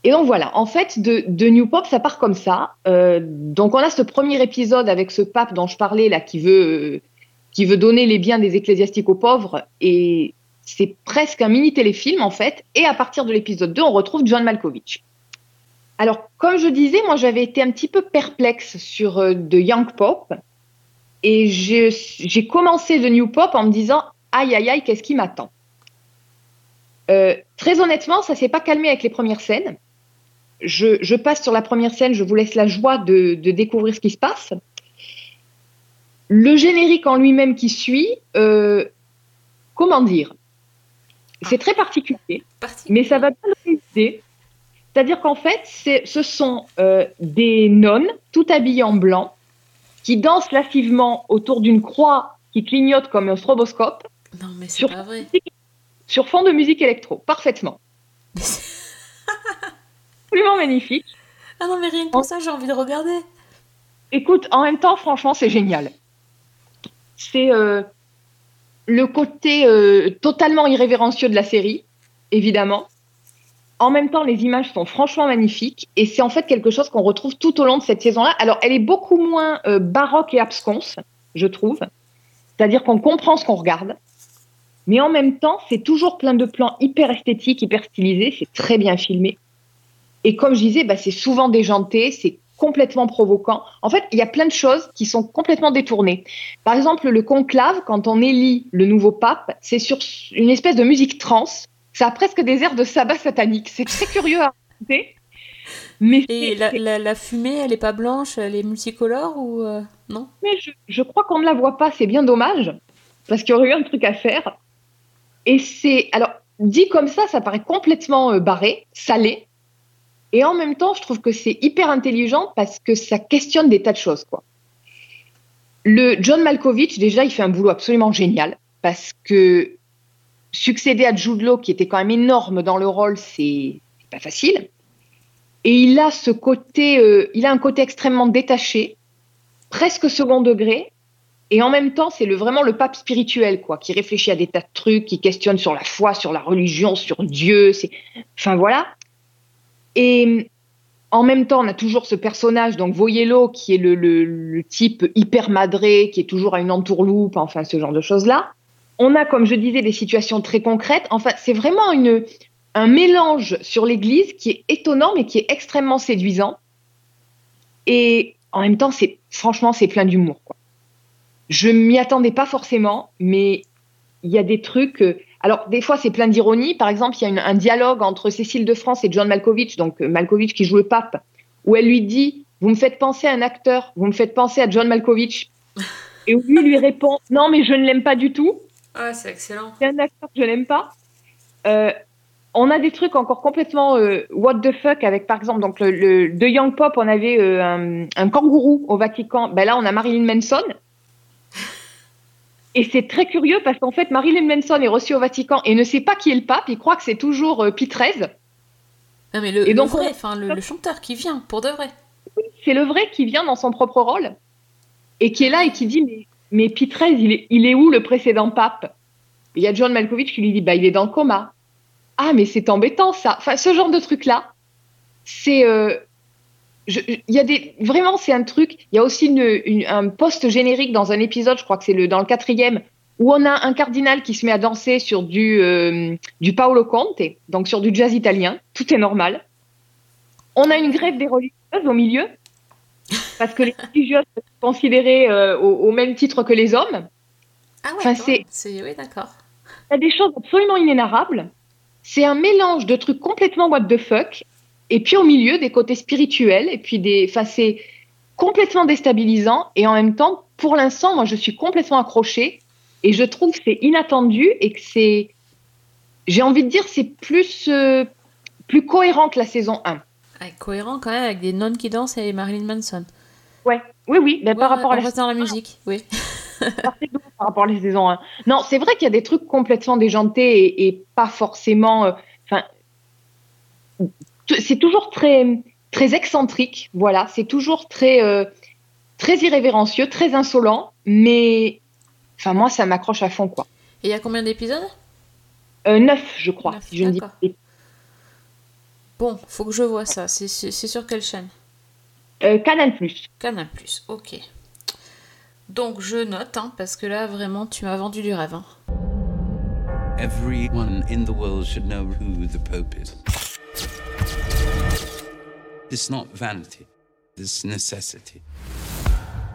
B: Et donc voilà, en fait, de, New Pop, ça part comme ça. Euh, donc on a ce premier épisode avec ce pape dont je parlais là, qui veut, qui veut donner les biens des ecclésiastiques aux pauvres, et c'est presque un mini téléfilm en fait. Et à partir de l'épisode 2, on retrouve John Malkovich. Alors, comme je disais, moi j'avais été un petit peu perplexe sur euh, The Young Pop, et j'ai j'ai commencé The New Pop en me disant aïe aïe aïe, qu'est-ce qui m'attend? Euh, Très honnêtement, ça s'est pas calmé avec les premières scènes. Je, je passe sur la première scène, je vous laisse la joie de, de découvrir ce qui se passe. Le générique en lui-même qui suit, euh, comment dire? C'est très particulier,
A: Parti.
B: mais ça va bien donner une idée. C'est-à-dire qu'en fait, ce sont euh, des nonnes, tout habillées en blanc, qui dansent lascivement autour d'une croix qui clignote comme un stroboscope
A: Non, mais c'est
B: sur-
A: pas vrai.
B: sur fond de musique électro. Parfaitement. Absolument magnifique.
A: ah non, mais rien que pour ça, j'ai envie de regarder.
B: Écoute, en même temps, franchement, c'est génial. C'est euh, le côté euh, totalement irrévérencieux de la série, évidemment. En même temps, les images sont franchement magnifiques et c'est en fait quelque chose qu'on retrouve tout au long de cette saison-là. Alors, elle est beaucoup moins euh, baroque et absconce, je trouve. C'est-à-dire qu'on comprend ce qu'on regarde. Mais en même temps, c'est toujours plein de plans hyper esthétiques, hyper stylisés. C'est très bien filmé. Et comme je disais, bah, c'est souvent déjanté, c'est complètement provoquant. En fait, il y a plein de choses qui sont complètement détournées. Par exemple, le conclave, quand on élit le nouveau pape, c'est sur une espèce de musique trans. Ça a presque des airs de sabbat satanique. C'est très curieux à raconter. Mais,
A: Et la,
B: c'est-
A: la, la fumée, elle est pas blanche, elle est multicolore ou euh, non?
B: Mais je, je crois qu'on ne la voit pas. C'est bien dommage, parce qu'il y aurait eu un truc à faire. Et c'est. Alors, dit comme ça, ça paraît complètement euh, barré, salé. Et en même temps, je trouve que c'est hyper intelligent parce que ça questionne des tas de choses. Le John Malkovich, déjà, il fait un boulot absolument génial parce que succéder à Jude Law, qui était quand même énorme dans le rôle, c'est pas facile. Et il a ce côté, euh, il a un côté extrêmement détaché, presque second degré, et en même temps, c'est vraiment le pape spirituel, quoi, qui réfléchit à des tas de trucs, qui questionne sur la foi, sur la religion, sur Dieu. Enfin voilà. Et en même temps, on a toujours ce personnage, donc Voyello, qui est le, type hyper madré, qui est toujours à une entourloupe, enfin ce genre de choses-là. On a, comme je disais, des situations très concrètes. Enfin, c'est vraiment un mélange sur l'Église qui est étonnant, mais qui est extrêmement séduisant. Et en même temps, franchement, c'est plein d'humour. Je m'y attendais pas forcément, mais il y a des trucs. Alors, des fois, c'est plein d'ironie. Par exemple, il y a une- un dialogue entre Cécile de France et John Malkovich, donc euh, Malkovich qui joue le pape, où elle lui dit Vous me faites penser à un acteur, vous me faites penser à John Malkovich. Et où lui lui répond Non, mais je ne l'aime pas du tout.
A: Ah, c'est excellent.
B: C'est un acteur que je n'aime pas. Euh, on a des trucs encore complètement euh, what the fuck avec, par exemple, donc le, le- de Young Pop, on avait euh, un, un kangourou au Vatican. Ben là, on a Marilyn Manson. Et c'est très curieux parce qu'en fait, Marilyn Manson est reçue au Vatican et ne sait pas qui est le pape. Il croit que c'est toujours euh, Pie XIII.
A: Ah, mais le,
B: Et
A: le
B: donc,
A: vrai,
B: on-
A: enfin le, le chanteur qui vient, pour de vrai.
B: C'est le vrai qui vient dans son propre rôle et qui est là et qui dit Mais, mais Pie XIII, il est, il est où le précédent pape? Il y a John Malkovich qui lui dit Bah, il est dans le coma. Ah, mais c'est embêtant ça. Enfin, ce genre de truc-là, c'est. euh, Il y a des vraiment c'est un truc. Il y a aussi une, une- un post générique dans un épisode, je crois que c'est le dans le quatrième, où on a un cardinal qui se met à danser sur du euh, du Paolo Conte, donc sur du jazz italien. Tout est normal. On a une grève des religieuses au milieu, parce que les religieuses sont considérées euh, au, au même titre que les hommes.
A: Ah ouais,
B: Enfin, c'est
A: oui, d'accord.
B: Il y a des choses absolument inénarrables. C'est un mélange de trucs complètement what the fuck, et puis au milieu des côtés spirituels, et puis des. C'est complètement déstabilisant, et en même temps, pour l'instant, moi, je suis complètement accrochée. Et je trouve que c'est inattendu et que c'est, j'ai envie de dire, c'est plus, euh, plus cohérent que la saison 1.
A: Ouais, cohérent quand même avec des nonnes qui dansent et Marilyn Manson.
B: Ouais, oui, oui, mais par
A: Ouais,
B: rapport à la
A: dans la musique, oui.
B: par rapport à la saison 1. Non, c'est vrai qu'il y a des trucs complètement déjantés et, et pas forcément. euh, Enfin, c'est toujours très, très excentrique. Voilà, c'est toujours très, euh, très irrévérencieux, très insolent, mais enfin moi ça m'accroche à fond quoi.
A: Et il y a combien d'épisodes?
B: Euh, neuf, je crois,
A: Neuf,
B: si je ne dis
A: d'accord.
B: pas.
A: Bon, faut que je vois ça. C'est sur quelle chaîne?
B: Euh, Canal Plus.
A: Canal+, ok. Donc je note, hein, parce que là, vraiment, tu m'as vendu du rêve. hein.
D: Everyone in the world should know who the Pope is. It's not vanity, it's necessity.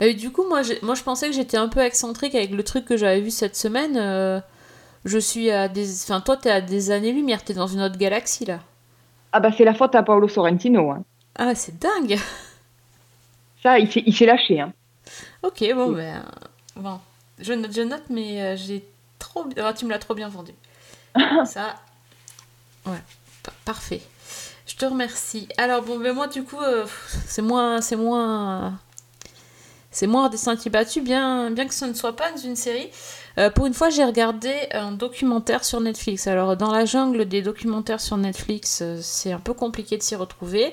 A: Et du coup, moi, moi, je pensais que j'étais un peu excentrique avec le truc que j'avais vu cette semaine. euh, je suis à des... Enfin, toi, t'es à des années-lumière, t'es dans une autre galaxie, là.
B: Ah bah c'est la faute à Paolo Sorrentino. hein.
A: Ah, c'est dingue
B: Ça, il s'est il s'est lâché. Hein.
A: Ok, bon, ben... euh, Bon, je note, je note, mais euh, j'ai trop... Ah, tu me l'as trop bien vendu. Ça... Ouais, pa- parfait. Je te remercie. Alors, bon, ben moi, du coup, euh, c'est moins... C'est moins... C'est moins des sentiers battus, bien, que ce ne soit pas une série. Euh, pour une fois, j'ai regardé un documentaire sur Netflix. Alors, dans la jungle des documentaires sur Netflix, euh, c'est un peu compliqué de s'y retrouver.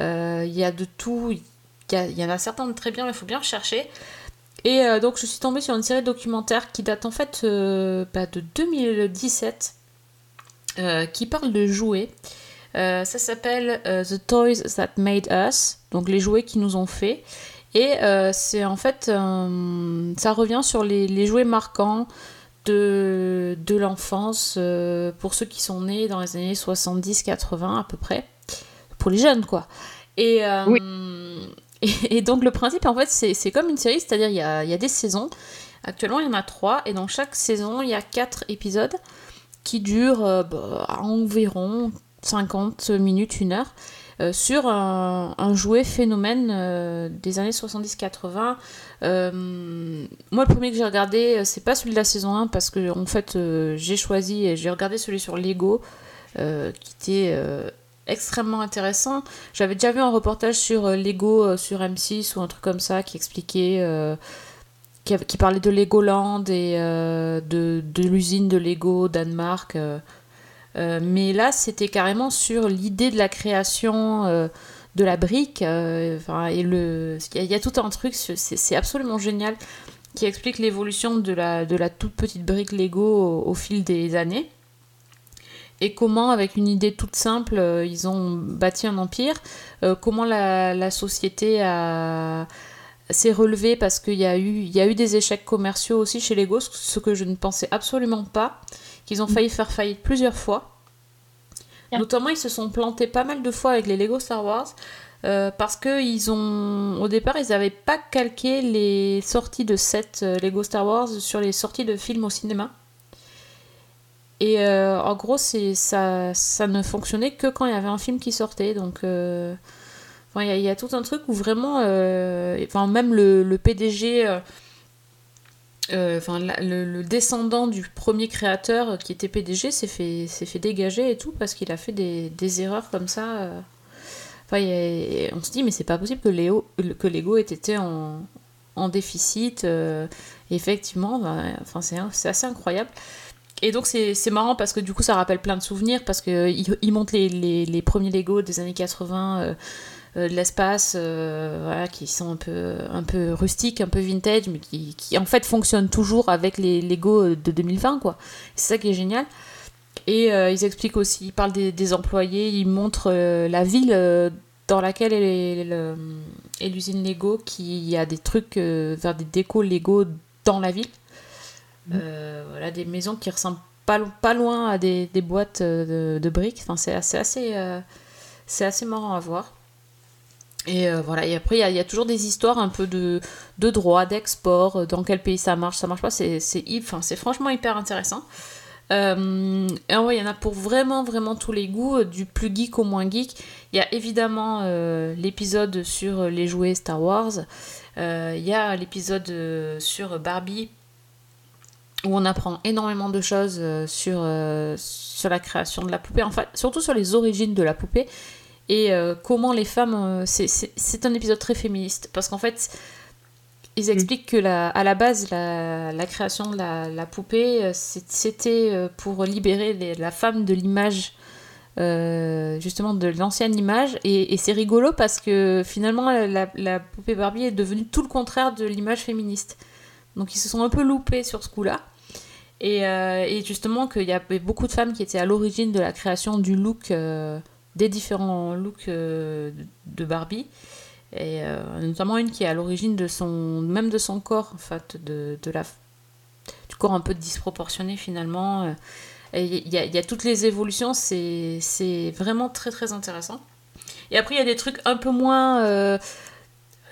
A: Euh, Il y a de tout. Il y, en a certains de très bien, mais il faut bien rechercher. Et euh, donc, je suis tombée sur une série documentaire qui date en fait euh, bah, de 2017, euh, qui parle de jouets. Euh, ça s'appelle euh, The Toys That Made Us, donc les jouets qui nous ont fait. Et euh, c'est en fait, ça revient sur les, les jouets marquants de, de l'enfance euh, pour ceux qui sont nés dans les années 70-80 à peu près. Pour les jeunes, quoi. Et, euh,
B: Oui.
A: et, et donc le principe, en fait, c'est comme une série, c'est-à-dire il y a, y a des saisons. Actuellement, il y en a trois, et dans chaque saison, il y a quatre épisodes qui durent euh, bah, environ 50 minutes, une heure, euh, sur un, jouet phénomène euh, des années 70-80. Euh, moi, le premier que j'ai regardé, c'est pas celui de la saison 1, parce que en fait, j'ai choisi et j'ai regardé celui sur Lego, qui était extrêmement intéressant. J'avais déjà vu un reportage sur Lego sur M6 ou un truc comme ça qui expliquait. qui, parlait de Legoland et de, de l'usine de Lego Danemark. Euh, mais là, c'était carrément sur l'idée de la création euh, de la brique. euh, enfin, il y, a- tout un truc, c'est absolument génial, qui explique l'évolution de la, toute petite brique Lego au, fil des années. Et comment, avec une idée toute simple, ils ont bâti un empire. Comment la, la société s'est relevée parce qu'il y, a eu- des échecs commerciaux aussi chez Lego, ce que je ne pensais absolument pas, qu'ils ont failli faire faillite plusieurs fois. Notamment, ils se sont plantés pas mal de fois avec les Lego Star Wars. euh, parce que ils ont au départ ils n'avaient pas calqué les sorties de set euh, Lego Star Wars sur les sorties de films au cinéma et euh, en gros c'est ça ça ne fonctionnait que quand il y avait un film qui sortait donc euh, enfin, il y, a- il y a tout un truc où vraiment enfin même le, le PDG euh, enfin le, descendant du premier créateur qui était PDG s'est fait fait dégager et tout parce qu'il a fait des, erreurs comme ça euh. Enfin, on se dit mais c'est pas possible que Léo Lego ait été en, déficit euh, effectivement enfin c'est assez incroyable. Et donc c'est marrant parce que du coup ça rappelle plein de souvenirs parce que il, il montre les, premiers Lego des années 80 euh, euh, de l'espace euh, voilà qui sont un peu un peu rustiques un peu vintage mais qui, qui en fait fonctionnent toujours avec les Lego de 2020 quoi c'est ça qui est génial et euh, ils expliquent aussi ils parlent des, des employés ils montrent euh, la ville euh, dans laquelle est, le- l'usine Lego qui a des trucs euh, vers des décos Lego dans la ville euh, voilà, des maisons qui ressemblent pas, pas loin à des, des boîtes euh, de, de briques. Enfin, c'est assez, assez, euh, c'est assez marrant à voir. Et euh, voilà, et après, il y, a- toujours des histoires un peu de, droit, d'export, euh, dans quel pays ça marche, ça marche pas. C'est, enfin, franchement hyper intéressant. Euh, et ouais, il y en a pour vraiment, vraiment tous les goûts, euh, du plus geek au moins geek. Il y a évidemment l'épisode sur les jouets Star Wars. Il y a l'épisode sur Barbie où on apprend énormément de choses sur, sur la création de la poupée, en fait, surtout sur les origines de la poupée et euh, comment les femmes. euh, c'est- un épisode très féministe parce qu'en fait, ils expliquent que la, à la base, la, la création de la, la poupée, euh, c'était pour libérer les- la femme de l'image. euh, justement de l'ancienne image et, et c'est rigolo parce que finalement la, la poupée Barbie est devenue tout le contraire de l'image féministe donc ils se sont un peu loupés sur ce coup-là. Et, euh, et justement qu'il y avait beaucoup de femmes qui étaient à l'origine de la création du look, euh, des différents looks euh, de Barbie. Et euh, notamment une qui est à l'origine de son, même de son corps, en fait, de, de la, du corps un peu disproportionné finalement. Il y, a- il y a toutes les évolutions, c'est c'est vraiment très très intéressant. Et après, il y a des trucs un peu moins, euh,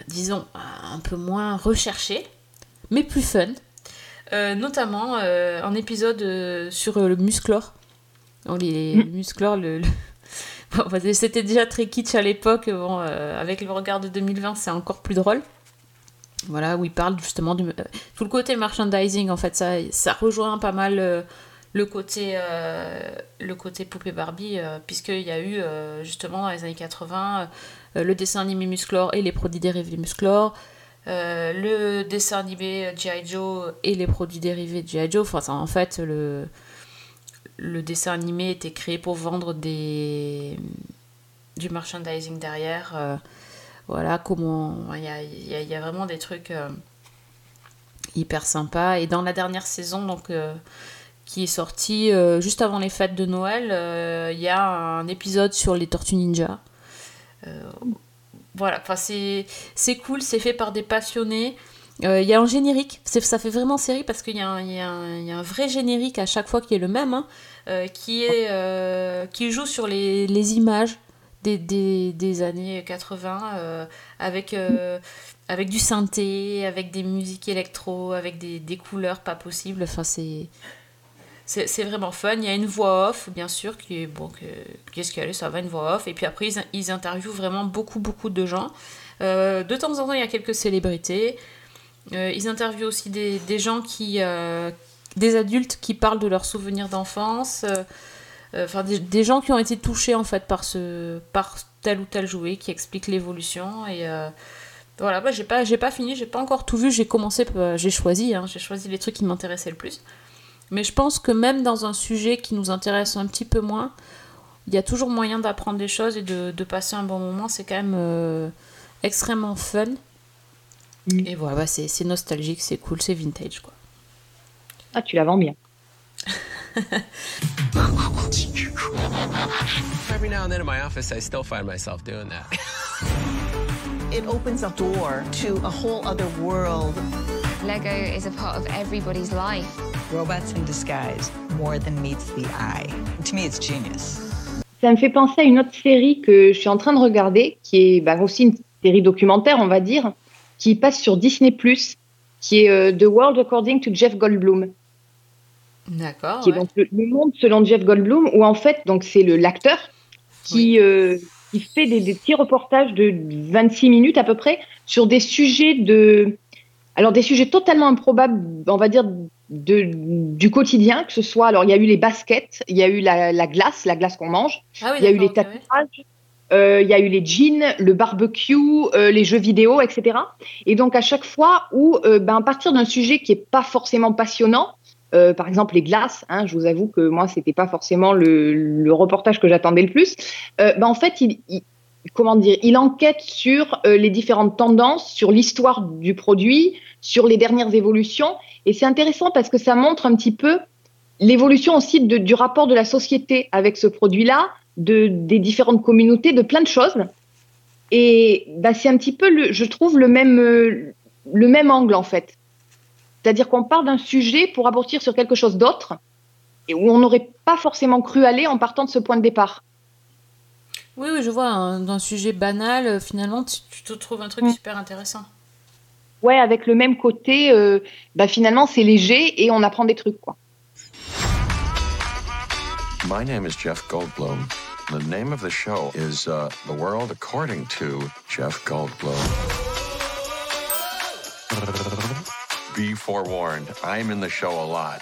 A: disons, un peu moins recherchés mais plus fun. Euh, notamment euh, un épisode sur le musclor. Bon, les, les musclor, le, le- Bah, c'était déjà très kitsch à l'époque. Bon, euh, avec le regard de 2020, c'est encore plus drôle. Voilà, où il parle justement du euh, tout le côté merchandising. En fait, ça, ça rejoint pas mal euh, le côté le côté poupée Barbie, puisqu'il y a eu justement dans les années 80 euh, le dessin animé Musclor et les produits dérivés Musclor. Euh, le dessin animé G.I. Joe et les produits dérivés de G.I. Joe. Enfin, en fait, le, le dessin animé était créé pour vendre des, du merchandising derrière. euh, voilà, comment. Il y a, vraiment des trucs euh, hyper sympas. Et dans la dernière saison, euh, qui est sortie juste avant les fêtes de Noël, il y a un épisode sur les Tortues Ninja. Voilà, enfin c'est cool, c'est fait par des passionnés. Euh, Il y a un générique, ça fait vraiment série parce qu'il y, a un- vrai générique à chaque fois qui est le même, hein, euh, euh, qui joue sur les, images des, années 80 euh, avec, euh, avec du synthé, avec des musiques électro, avec des, couleurs pas possibles. Enfin, c'est. Vraiment fun. Il y a une voix off, bien sûr, qui est bon. que- Qu'est-ce qu'elle est Ça va, une voix off. Et puis après, ils, interviewent vraiment beaucoup, beaucoup de gens. Euh, de temps en temps, il y a quelques célébrités. Euh, ils interviewent aussi des, gens qui. euh, des adultes qui parlent de leurs souvenirs d'enfance. euh, Enfin, des, gens qui ont été touchés en fait par, ce, par tel ou tel jouet, qui expliquent l'évolution. Et voilà, bah, j'ai pas, pas fini, j'ai pas encore tout vu. J'ai commencé, j'ai choisi, hein, j'ai choisi les trucs qui m'intéressaient le plus. Mais je pense que même dans un sujet qui nous intéresse un petit peu moins, il y a toujours moyen d'apprendre des choses et de, passer un bon moment. C'est quand même extrêmement fun.
B: Mm.
A: Et voilà, bah, c'est c'est nostalgique, c'est cool, c'est vintage quoi.
B: Ah, tu la vends bien.
E: Every now and then in my office, I still find myself doing that.
F: It opens a door to a whole other world.
G: Lego is a part of everybody's life.
H: Robots in disguise, more than meets the eye. To me, it's genius.
B: Ça me fait penser à une autre série que je suis en train de regarder, qui est bah, aussi une série documentaire, on va dire, qui passe sur Disney+, qui est euh, The World According to Jeff Goldblum.
A: D'accord.
B: qui est donc le, le monde selon Jeff Goldblum, où en fait, donc c'est l'acteur qui, euh, qui fait des, des petits reportages de 26 minutes à peu près sur des sujets de, alors des sujets totalement improbables, on va dire de, du quotidien, que ce soit, alors il y a eu les baskets, il y a eu la, la glace, la glace qu'on mange,
A: Ah oui,
B: il y a eu les
A: ouais.
B: Euh, il y a eu les jeans, le barbecue, euh, les jeux vidéo, etc. Et donc à chaque fois où, euh, ben, à partir d'un sujet qui est pas forcément passionnant, par exemple les glaces, hein, je vous avoue que moi c'était pas forcément le, reportage que j'attendais le plus. Ben, en fait, il, comment dire, il enquête sur les différentes tendances, sur l'histoire du produit, sur les dernières évolutions. Et c'est intéressant parce que ça montre un petit peu l'évolution aussi du rapport de la société avec ce produit-là, de, des différentes communautés, de plein de choses. Et bah, c'est un petit peu, le, je trouve, le même, euh, le même angle en fait. C'est-à-dire qu'on part d'un sujet pour aboutir sur quelque chose d'autre et où on n'aurait pas forcément cru aller en partant de ce point de départ.
A: Oui, oui, je vois, un- d'un sujet banal, euh, finalement, tu, tu te trouves un truc
B: Mm.
A: super intéressant.
B: Ouais, avec le même côté, euh, bah, finalement c'est léger et on apprend des trucs quoi.
I: My name is Jeff Goldblum. The name of the show is uh, The World According to Jeff Goldblum. Be forewarned, I'm in the show a lot.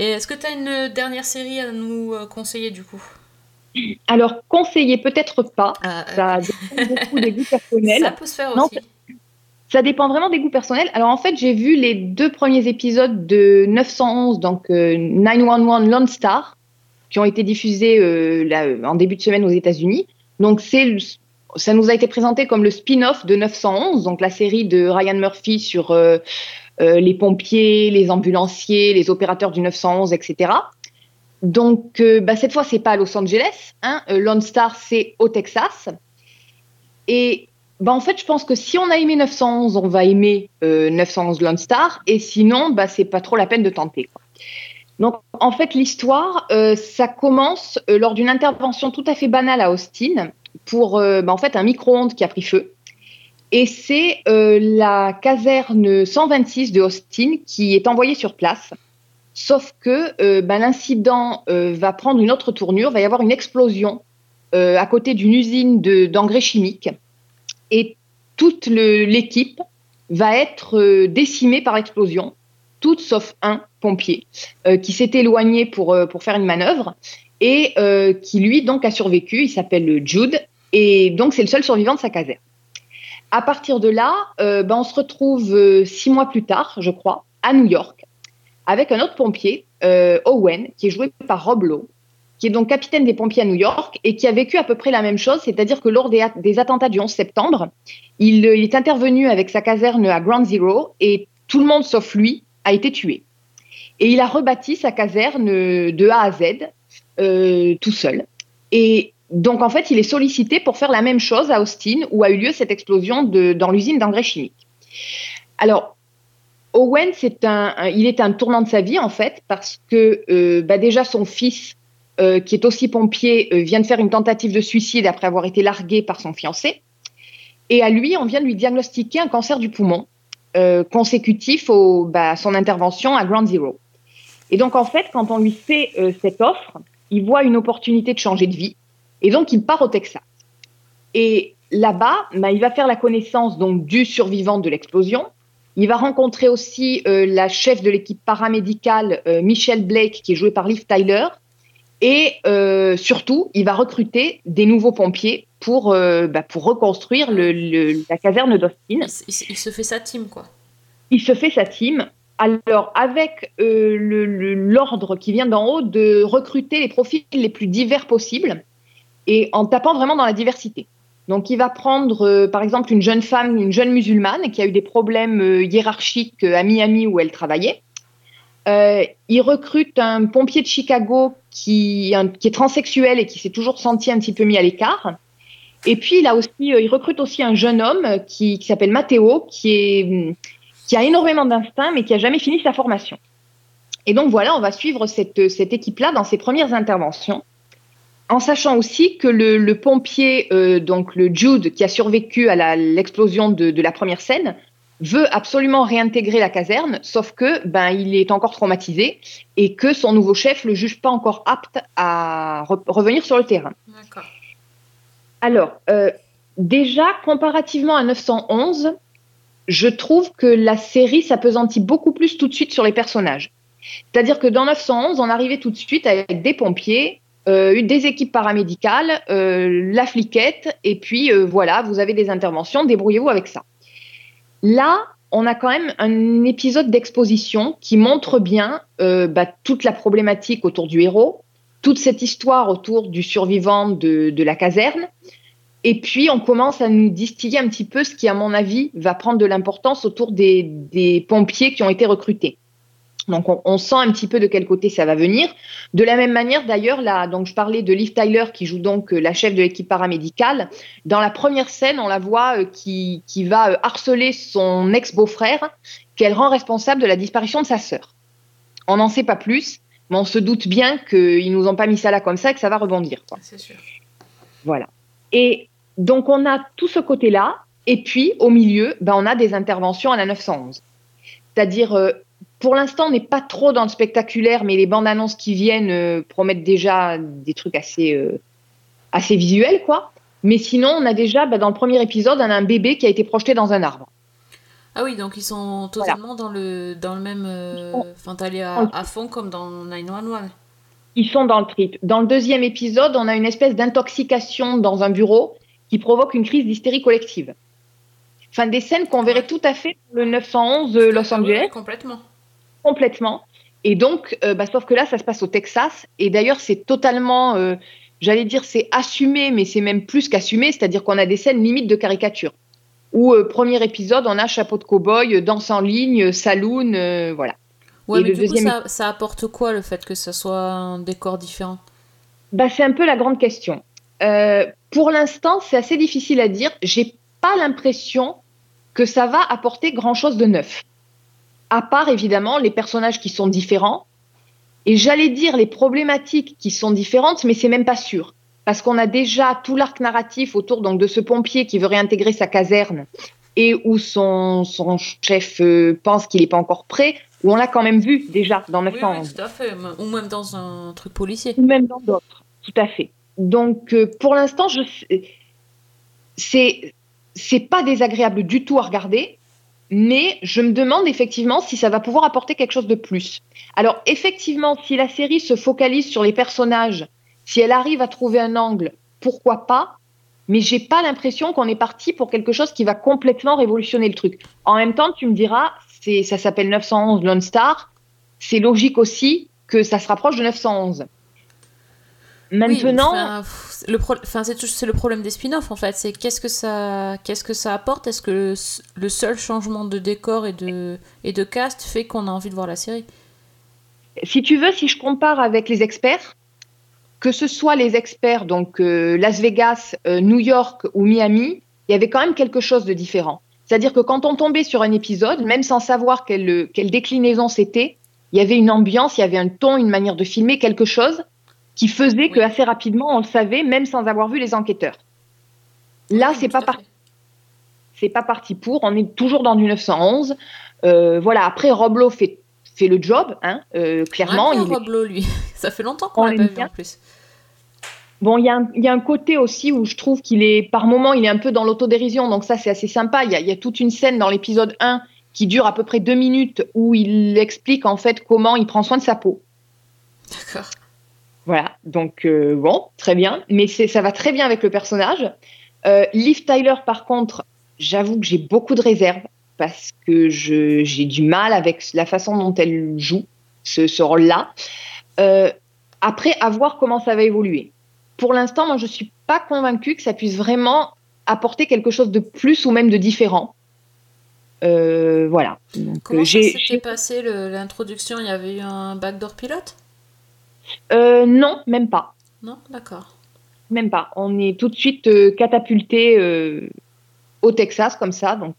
A: Et est-ce que tu as une dernière série à nous euh, conseiller du coup?
B: Alors, conseiller, peut-être pas.
A: Ah, euh,
B: Ça dépend beaucoup des goûts personnels.
A: Ça peut se faire
B: Non,
A: aussi.
B: Ça dépend vraiment des goûts personnels. Alors en fait, j'ai vu les deux premiers épisodes de 911, donc euh, 911 Lone Star, qui ont été diffusés euh, en début de semaine aux États-Unis. Donc ça nous a été présenté comme le spin-off de 911, donc la série de Ryan Murphy sur euh, euh, les pompiers, les ambulanciers, les opérateurs du 911, etc. Donc bah, cette fois, c'est pas à Los Angeles. Hein, Lone Star, c'est au Texas. Et bah, en fait, je pense que si on a aimé 911, on va aimer euh, 911 Lone Star. Et sinon, bah, c'est pas trop la peine de tenter. Donc, en fait, l'histoire, euh, ça commence euh, lors d'une intervention tout à fait banale à Austin pour euh, bah, en fait un micro-ondes qui a pris feu. Et c'est la caserne 126 de Austin qui est envoyée sur place. Sauf que bah, l'incident va prendre une autre tournure, va y avoir une explosion à côté d'une usine de- d'engrais chimiques et toute l'équipe va être décimée par l'explosion, toute sauf un pompier euh, qui s'est éloigné pour, euh, pour faire une manœuvre et euh, qui lui donc a survécu. Il s'appelle Jude et donc c'est le seul survivant de sa caserne. À partir de là, ben, on se retrouve six mois plus tard, je crois, à New York, avec un autre pompier, Owen, qui est joué par Rob Lowe, qui est donc capitaine des pompiers à New York et qui a vécu à peu près la même chose, c'est-à-dire que lors des, des attentats du 11 septembre, il est intervenu avec sa caserne à Ground Zero et tout le monde sauf lui a été tué. Et il a rebâti sa caserne euh, de A à Z euh, tout seul. Et donc en fait, il est sollicité pour faire la même chose à Austin où a eu lieu cette explosion dans l'usine d'engrais chimiques. Alors, Owen, c'est un, il est un tournant de sa vie en fait parce que euh, bah, déjà son fils, qui est aussi pompier, vient de faire une tentative de suicide après avoir été largué par son fiancé. Et à lui, on vient de lui diagnostiquer un cancer du poumon consécutif bah, à son intervention à Ground Zero. Et donc en fait, quand on lui fait euh, cette offre, il voit une opportunité de changer de vie et donc il part au Texas. Et là-bas, bah, il va faire la connaissance donc du survivant de l'explosion. Il va rencontrer aussi euh, la chef de l'équipe paramédicale, euh, Michelle Blake, qui est jouée par Liv Tyler. Et euh, surtout, il va recruter des nouveaux pompiers pour, bah, pour reconstruire le- le- la caserne d'Austin.
A: Il, il se fait sa team, quoi.
B: Il se fait sa team. Alors, avec euh, l'ordre qui vient d'en haut de recruter les profils les plus divers possibles et en tapant vraiment dans la diversité. Donc, il va prendre, euh, par exemple, une jeune femme, une jeune musulmane qui a eu des problèmes euh, hiérarchiques à Miami où elle travaillait. Il recrute un pompier de Chicago qui, est transsexuel et qui s'est toujours senti un petit peu mis à l'écart. Et puis, il, a aussi, il recrute aussi un jeune homme qui, qui s'appelle Matteo, qui, est, hum, qui a énormément d'instinct, mais qui a jamais fini sa formation. Et donc, voilà, on va suivre cette, cette équipe-là dans ses premières interventions, en sachant aussi que le, le pompier, euh, donc le Jude, qui a survécu à l'explosion de, de la première scène, veut absolument réintégrer la caserne, sauf que ben il est encore traumatisé et que son nouveau chef le juge pas encore apte à re- revenir sur le terrain.
A: D'accord.
B: Alors, euh, déjà, comparativement à 911, je trouve que la série s'apesantit beaucoup plus tout de suite sur les personnages. C'est-à-dire que dans 911, on arrivait tout de suite avec des pompiers, euh, des équipes paramédicales, euh, la fliquette, et puis euh, voilà, vous avez des interventions, débrouillez-vous avec ça. Là, on a quand même un épisode d'exposition qui montre bien bah, toute la problématique autour du héros, toute cette histoire autour du survivant de la caserne. Et puis, on commence à nous distiller un petit peu ce qui, à mon avis, va prendre de l'importance autour des, des pompiers qui ont été recrutés. Donc, on, on sent un petit peu de quel côté ça va venir. De la même manière, d'ailleurs, là, donc je parlais de Liv Tyler qui joue donc euh, la chef de l'équipe paramédicale. Dans la première scène, on la voit euh, qui, qui va euh, harceler son ex-beau-frère, qu'elle rend responsable de la disparition de sa sœur. On n'en sait pas plus, mais on se doute bien qu'ils nous ont pas mis ça là comme ça et que ça va rebondir.
A: C'est sûr.
B: Voilà. Et donc, on a tout ce côté-là. Et puis, au milieu, ben, on a des interventions à la 911. C'est-à-dire, euh, pour l'instant, on n'est pas trop dans le spectaculaire, mais les bandes annonces qui viennent euh, promettent déjà des trucs assez, euh, assez visuels, quoi. Mais sinon, on a déjà, ben, dans le premier épisode, on a un bébé qui a été projeté dans un arbre.
A: Ah oui, donc ils sont totalement dans le dans le même. Enfin, t'allais à, à fond comme dans 911.
B: Ils sont dans le trip. Dans le deuxième épisode, on a une espèce d'intoxication dans un bureau qui provoque une crise d'hystérie collective. Enfin, des scènes qu'on verrait tout à fait dans le 911 de Los Angeles.
A: Oui, complètement.
B: complètement. Et donc, euh, bah, sauf que là, ça se passe au Texas. Et d'ailleurs, c'est totalement, euh, j'allais dire, c'est assumé, mais c'est même plus qu'assumé. C'est-à-dire qu'on a des scènes limites de caricature. Où, euh, premier épisode, on a chapeau de cow-boy, euh, danse en ligne, saloon, euh, voilà.
A: Ouais,
B: Et
A: mais coup,
B: deuxième-
A: ça, ça apporte quoi le fait que ça soit un décor différent?
B: Bah, c'est un peu la grande question. Pour l'instant, c'est assez difficile à dire. J'ai pas l'impression que ça va apporter grand-chose de neuf. À part, évidemment, les personnages qui sont différents. Et j'allais dire les problématiques qui sont différentes, mais c'est même pas sûr. Parce qu'on a déjà tout l'arc narratif autour donc, de ce pompier qui veut réintégrer sa caserne et où son, son chef euh, pense qu'il n'est pas encore prêt, où on l'a quand même vu déjà dans
A: Oui,
B: 911
A: oui, tout à fait. Ou même dans un truc policier.
B: ou même dans d'autres. Tout à fait. Donc, euh, pour l'instant, je c'est c'est pas désagréable du tout à regarder, mais je me demande effectivement si ça va pouvoir apporter quelque chose de plus. Alors, effectivement, si la série se focalise sur les personnages, si elle arrive à trouver un angle, pourquoi pas mais j'ai pas l'impression qu'on est parti pour quelque chose qui va complètement révolutionner le truc. En même temps, tu me diras, c'est, ça s'appelle 911 Lone Star, c'est logique aussi que ça se rapproche de 911. Maintenant,
A: Oui, enfin, pff, le pro- enfin, c'est le problème des spin-offs en fait. C'est qu'est-ce que ça, qu'est-ce que ça apporte? Est-ce que le seul changement de décor et de et de cast fait qu'on a envie de voir la série?
B: Si tu veux, si je compare avec les experts, que ce soit les experts, donc euh, Las Vegas, euh, New York ou Miami, il y avait quand même quelque chose de différent. C'est-à-dire que quand on tombait sur un épisode, même sans savoir quelle, quelle déclinaison c'était, il y avait une ambiance, il y avait un ton, une manière de filmer, quelque chose qui faisait que assez rapidement on le savait, même sans avoir vu les enquêteurs. Là, c'est pas parti. C'est pas parti pour. On est toujours dans du 911. Euh, voilà. Après, Roblo fait fait le job, hein, euh, clairement. Il est-
A: Rob Lowe, lui. Ça fait longtemps qu'on
B: On
A: l'a pas vu
B: bien.
A: en plus.
B: Bon, il y, a un- il y a un côté aussi où je trouve qu'il est, par moment, il est un peu dans l'autodérision, donc ça, c'est assez sympa. Il y, y a toute une scène dans l'épisode 1 qui dure à peu près deux minutes où il explique en fait comment il prend soin de sa peau.
A: D'accord.
B: Voilà, donc euh, bon, très bien, mais ça va très bien avec le personnage. Euh, Liv Tyler, par contre, j'avoue que j'ai beaucoup de réserves parce que je- j'ai du mal avec la façon dont elle joue ce, ce rôle-là. Euh, après, à voir comment ça va évoluer. Pour l'instant, moi, je suis pas convaincue que ça puisse vraiment apporter quelque chose de plus ou même de différent. Euh, voilà. Donc,
A: Comment ça
B: j'ai-
A: s'était passé l'introduction? Il y avait eu un backdoor pilote?
B: Euh, non, même pas.
A: Non, d'accord.
B: Même pas. On est tout de suite euh, catapulté euh, au Texas comme ça. Donc,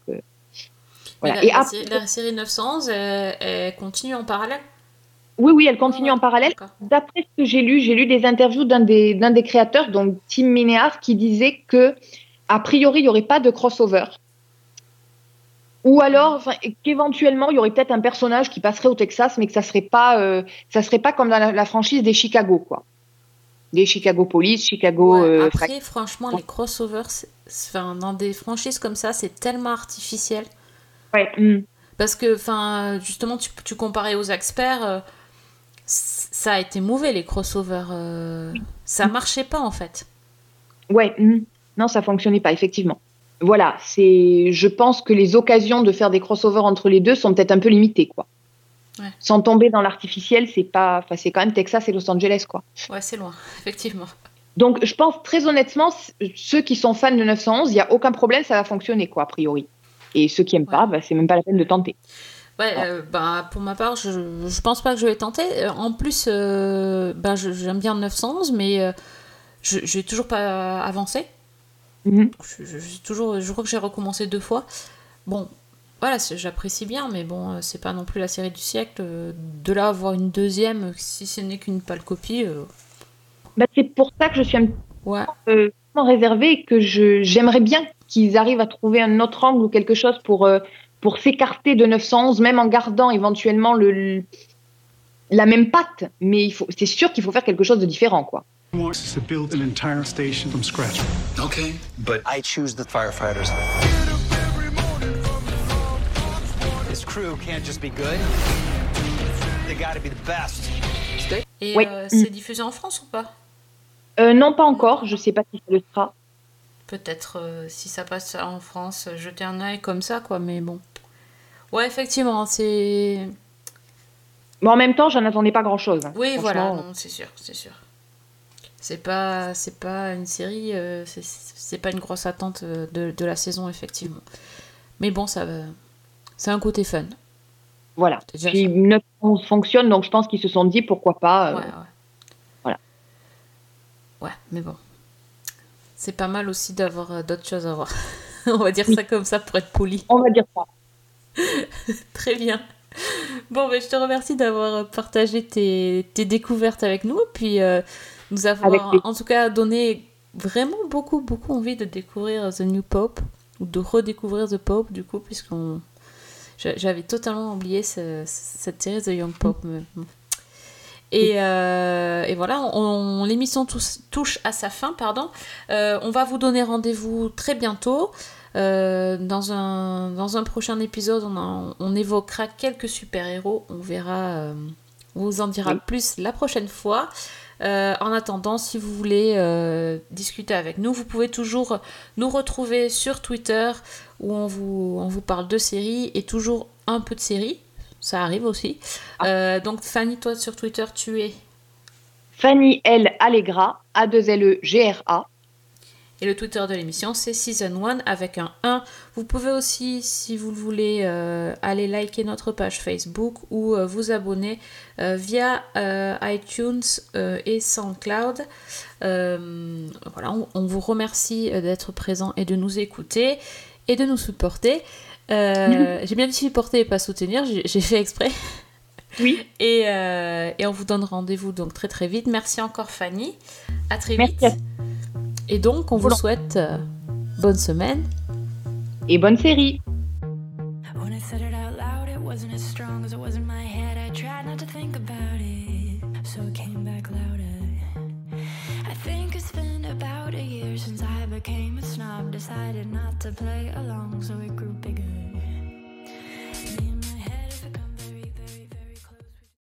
B: voilà.
A: Mais
B: Et
A: la,
B: après-
A: série, la série 911, elle, continue en parallèle?
B: Oui, oui, elle continue en parallèle. D'après ce que j'ai lu, j'ai lu des interviews d'un des, d'un des créateurs, donc Tim Minear, qui disait que a priori il n'y aurait pas de crossover. Ou alors, qu'éventuellement, il y aurait peut-être un personnage qui passerait au Texas, mais que ça serait pas, euh, ça serait pas comme dans la, la franchise des Chicago, quoi. Des Chicago Police, Chicago. euh,
A: Après, franchement, les crossovers, enfin, dans des franchises comme ça, c'est tellement artificiel.
B: Ouais. hmm.
A: Parce que, enfin, justement, tu, tu comparais aux experts, euh, ça a été mauvais les crossovers. euh, ça marchait pas en fait.
B: Ouais, hmm. non, ça fonctionnait pas, effectivement. Voilà, c'est. Je pense que les occasions de faire des crossovers entre les deux sont peut-être un peu limitées, quoi.
A: Ouais.
B: Sans tomber dans l'artificiel, c'est pas. Enfin, c'est quand même Texas et Los Angeles, quoi.
A: Ouais, c'est loin, effectivement.
B: Donc, je pense très honnêtement, ceux qui sont fans de 911, il y a aucun problème, ça va fonctionner, quoi, a priori. Et ceux qui aiment pas, bah, c'est même pas la peine de tenter.
A: Ouais, euh, bah, pour ma part, je, je pense pas que je vais tenter. Euh, En plus, euh, bah, j'aime bien 911, mais euh, je vais toujours pas avancé.
B: Mhm.
A: Je, je- je- toujours, je crois que j'ai recommencé deux fois. Bon, voilà, j'apprécie bien, mais bon, euh, c'est pas non plus la série du siècle. Euh, De là, avoir une deuxième, si ce n'est qu'une pâle copie. euh,
B: Bah, c'est pour ça que je suis un
A: Ouais.
B: euh, réservée et que j'aimerais bien qu'ils arrivent à trouver un autre angle ou quelque chose pour, euh, pour s'écarter de 911, même en gardant éventuellement le, le- la même patte. Mais c'est sûr qu'il faut faire quelque chose de différent, quoi.
J: Wants us to build an entire station from scratch.
K: Okay, but I choose the firefighters. crew can't just be good. They gotta be the best.
A: Et
B: Oui.
A: euh, c'est diffusé en France ou pas?
B: Euh, non, pas encore. Je sais pas si ça le sera.
A: Peut-être euh, si ça passe en France, jeter un œil comme ça, quoi, mais bon. Ouais, effectivement, c'est.
B: Mais en même temps, j'en attendais pas grand-chose. hein.
A: Oui, voilà, non, c'est sûr, c'est sûr. C'est pas, c'est pas une série, euh, c'est- pas une grosse attente euh, de, de la saison, effectivement. Mais bon, ça. C'est un côté fun.
B: Voilà. Puis
A: ça.
B: 9 fonctionne, donc je pense qu'ils se sont dit pourquoi pas. euh,
A: Ouais, ouais.
B: Voilà.
A: Ouais, mais bon. C'est pas mal aussi d'avoir euh, d'autres choses à voir. On va dire ça comme ça pour être poli.
B: On va dire ça.
A: Très bien. Bon, ben, je te remercie d'avoir partagé tes, tes découvertes avec nous, puis euh, nous avoir en tout cas donné vraiment beaucoup, beaucoup envie de découvrir The New Pope, ou de redécouvrir The Pope, du coup, puisqu'on. j'a- J'avais totalement oublié ce- cette série The Young Pope. mais. Et, euh, et voilà, on, l'émission touche à sa fin, pardon. Euh, on va vous donner rendez-vous très bientôt. Euh, dans, un, dans un prochain épisode, on, en- on évoquera quelques super-héros. On verra, on vous en dira
B: Oui.
A: plus la prochaine fois. Euh, en attendant, si vous voulez euh, discuter avec nous, vous pouvez toujours nous retrouver sur Twitter où on vous, on vous parle de séries et toujours un peu de séries. Ça arrive aussi. Euh, donc Fanny, toi sur Twitter, tu es
B: Fanny L. Allegra, A2LE-G-R-A.
A: Et le Twitter de l'émission, c'est Season 1 avec un 1. Vous pouvez aussi, si vous le voulez, euh, aller liker notre page Facebook ou euh, vous abonner euh, via iTunes et SoundCloud. Voilà, on, on vous remercie d'être présent et de nous écouter et de nous supporter. J'ai bien dit supporter et pas soutenir, j'ai j'ai fait exprès.
B: Oui.
A: Et, euh, et on vous donne rendez-vous donc très très vite. Merci encore Fanny. À très
B: Merci
A: vite. Et donc, on vous souhaite euh, bonne semaine.
B: Et bonne série.
L: When I said it out loud, it wasn't as strong as it was in my head. I tried not to think about it, so it came back louder. I think it's been about a year since I became a snob. Decided not to play along, so it grew bigger.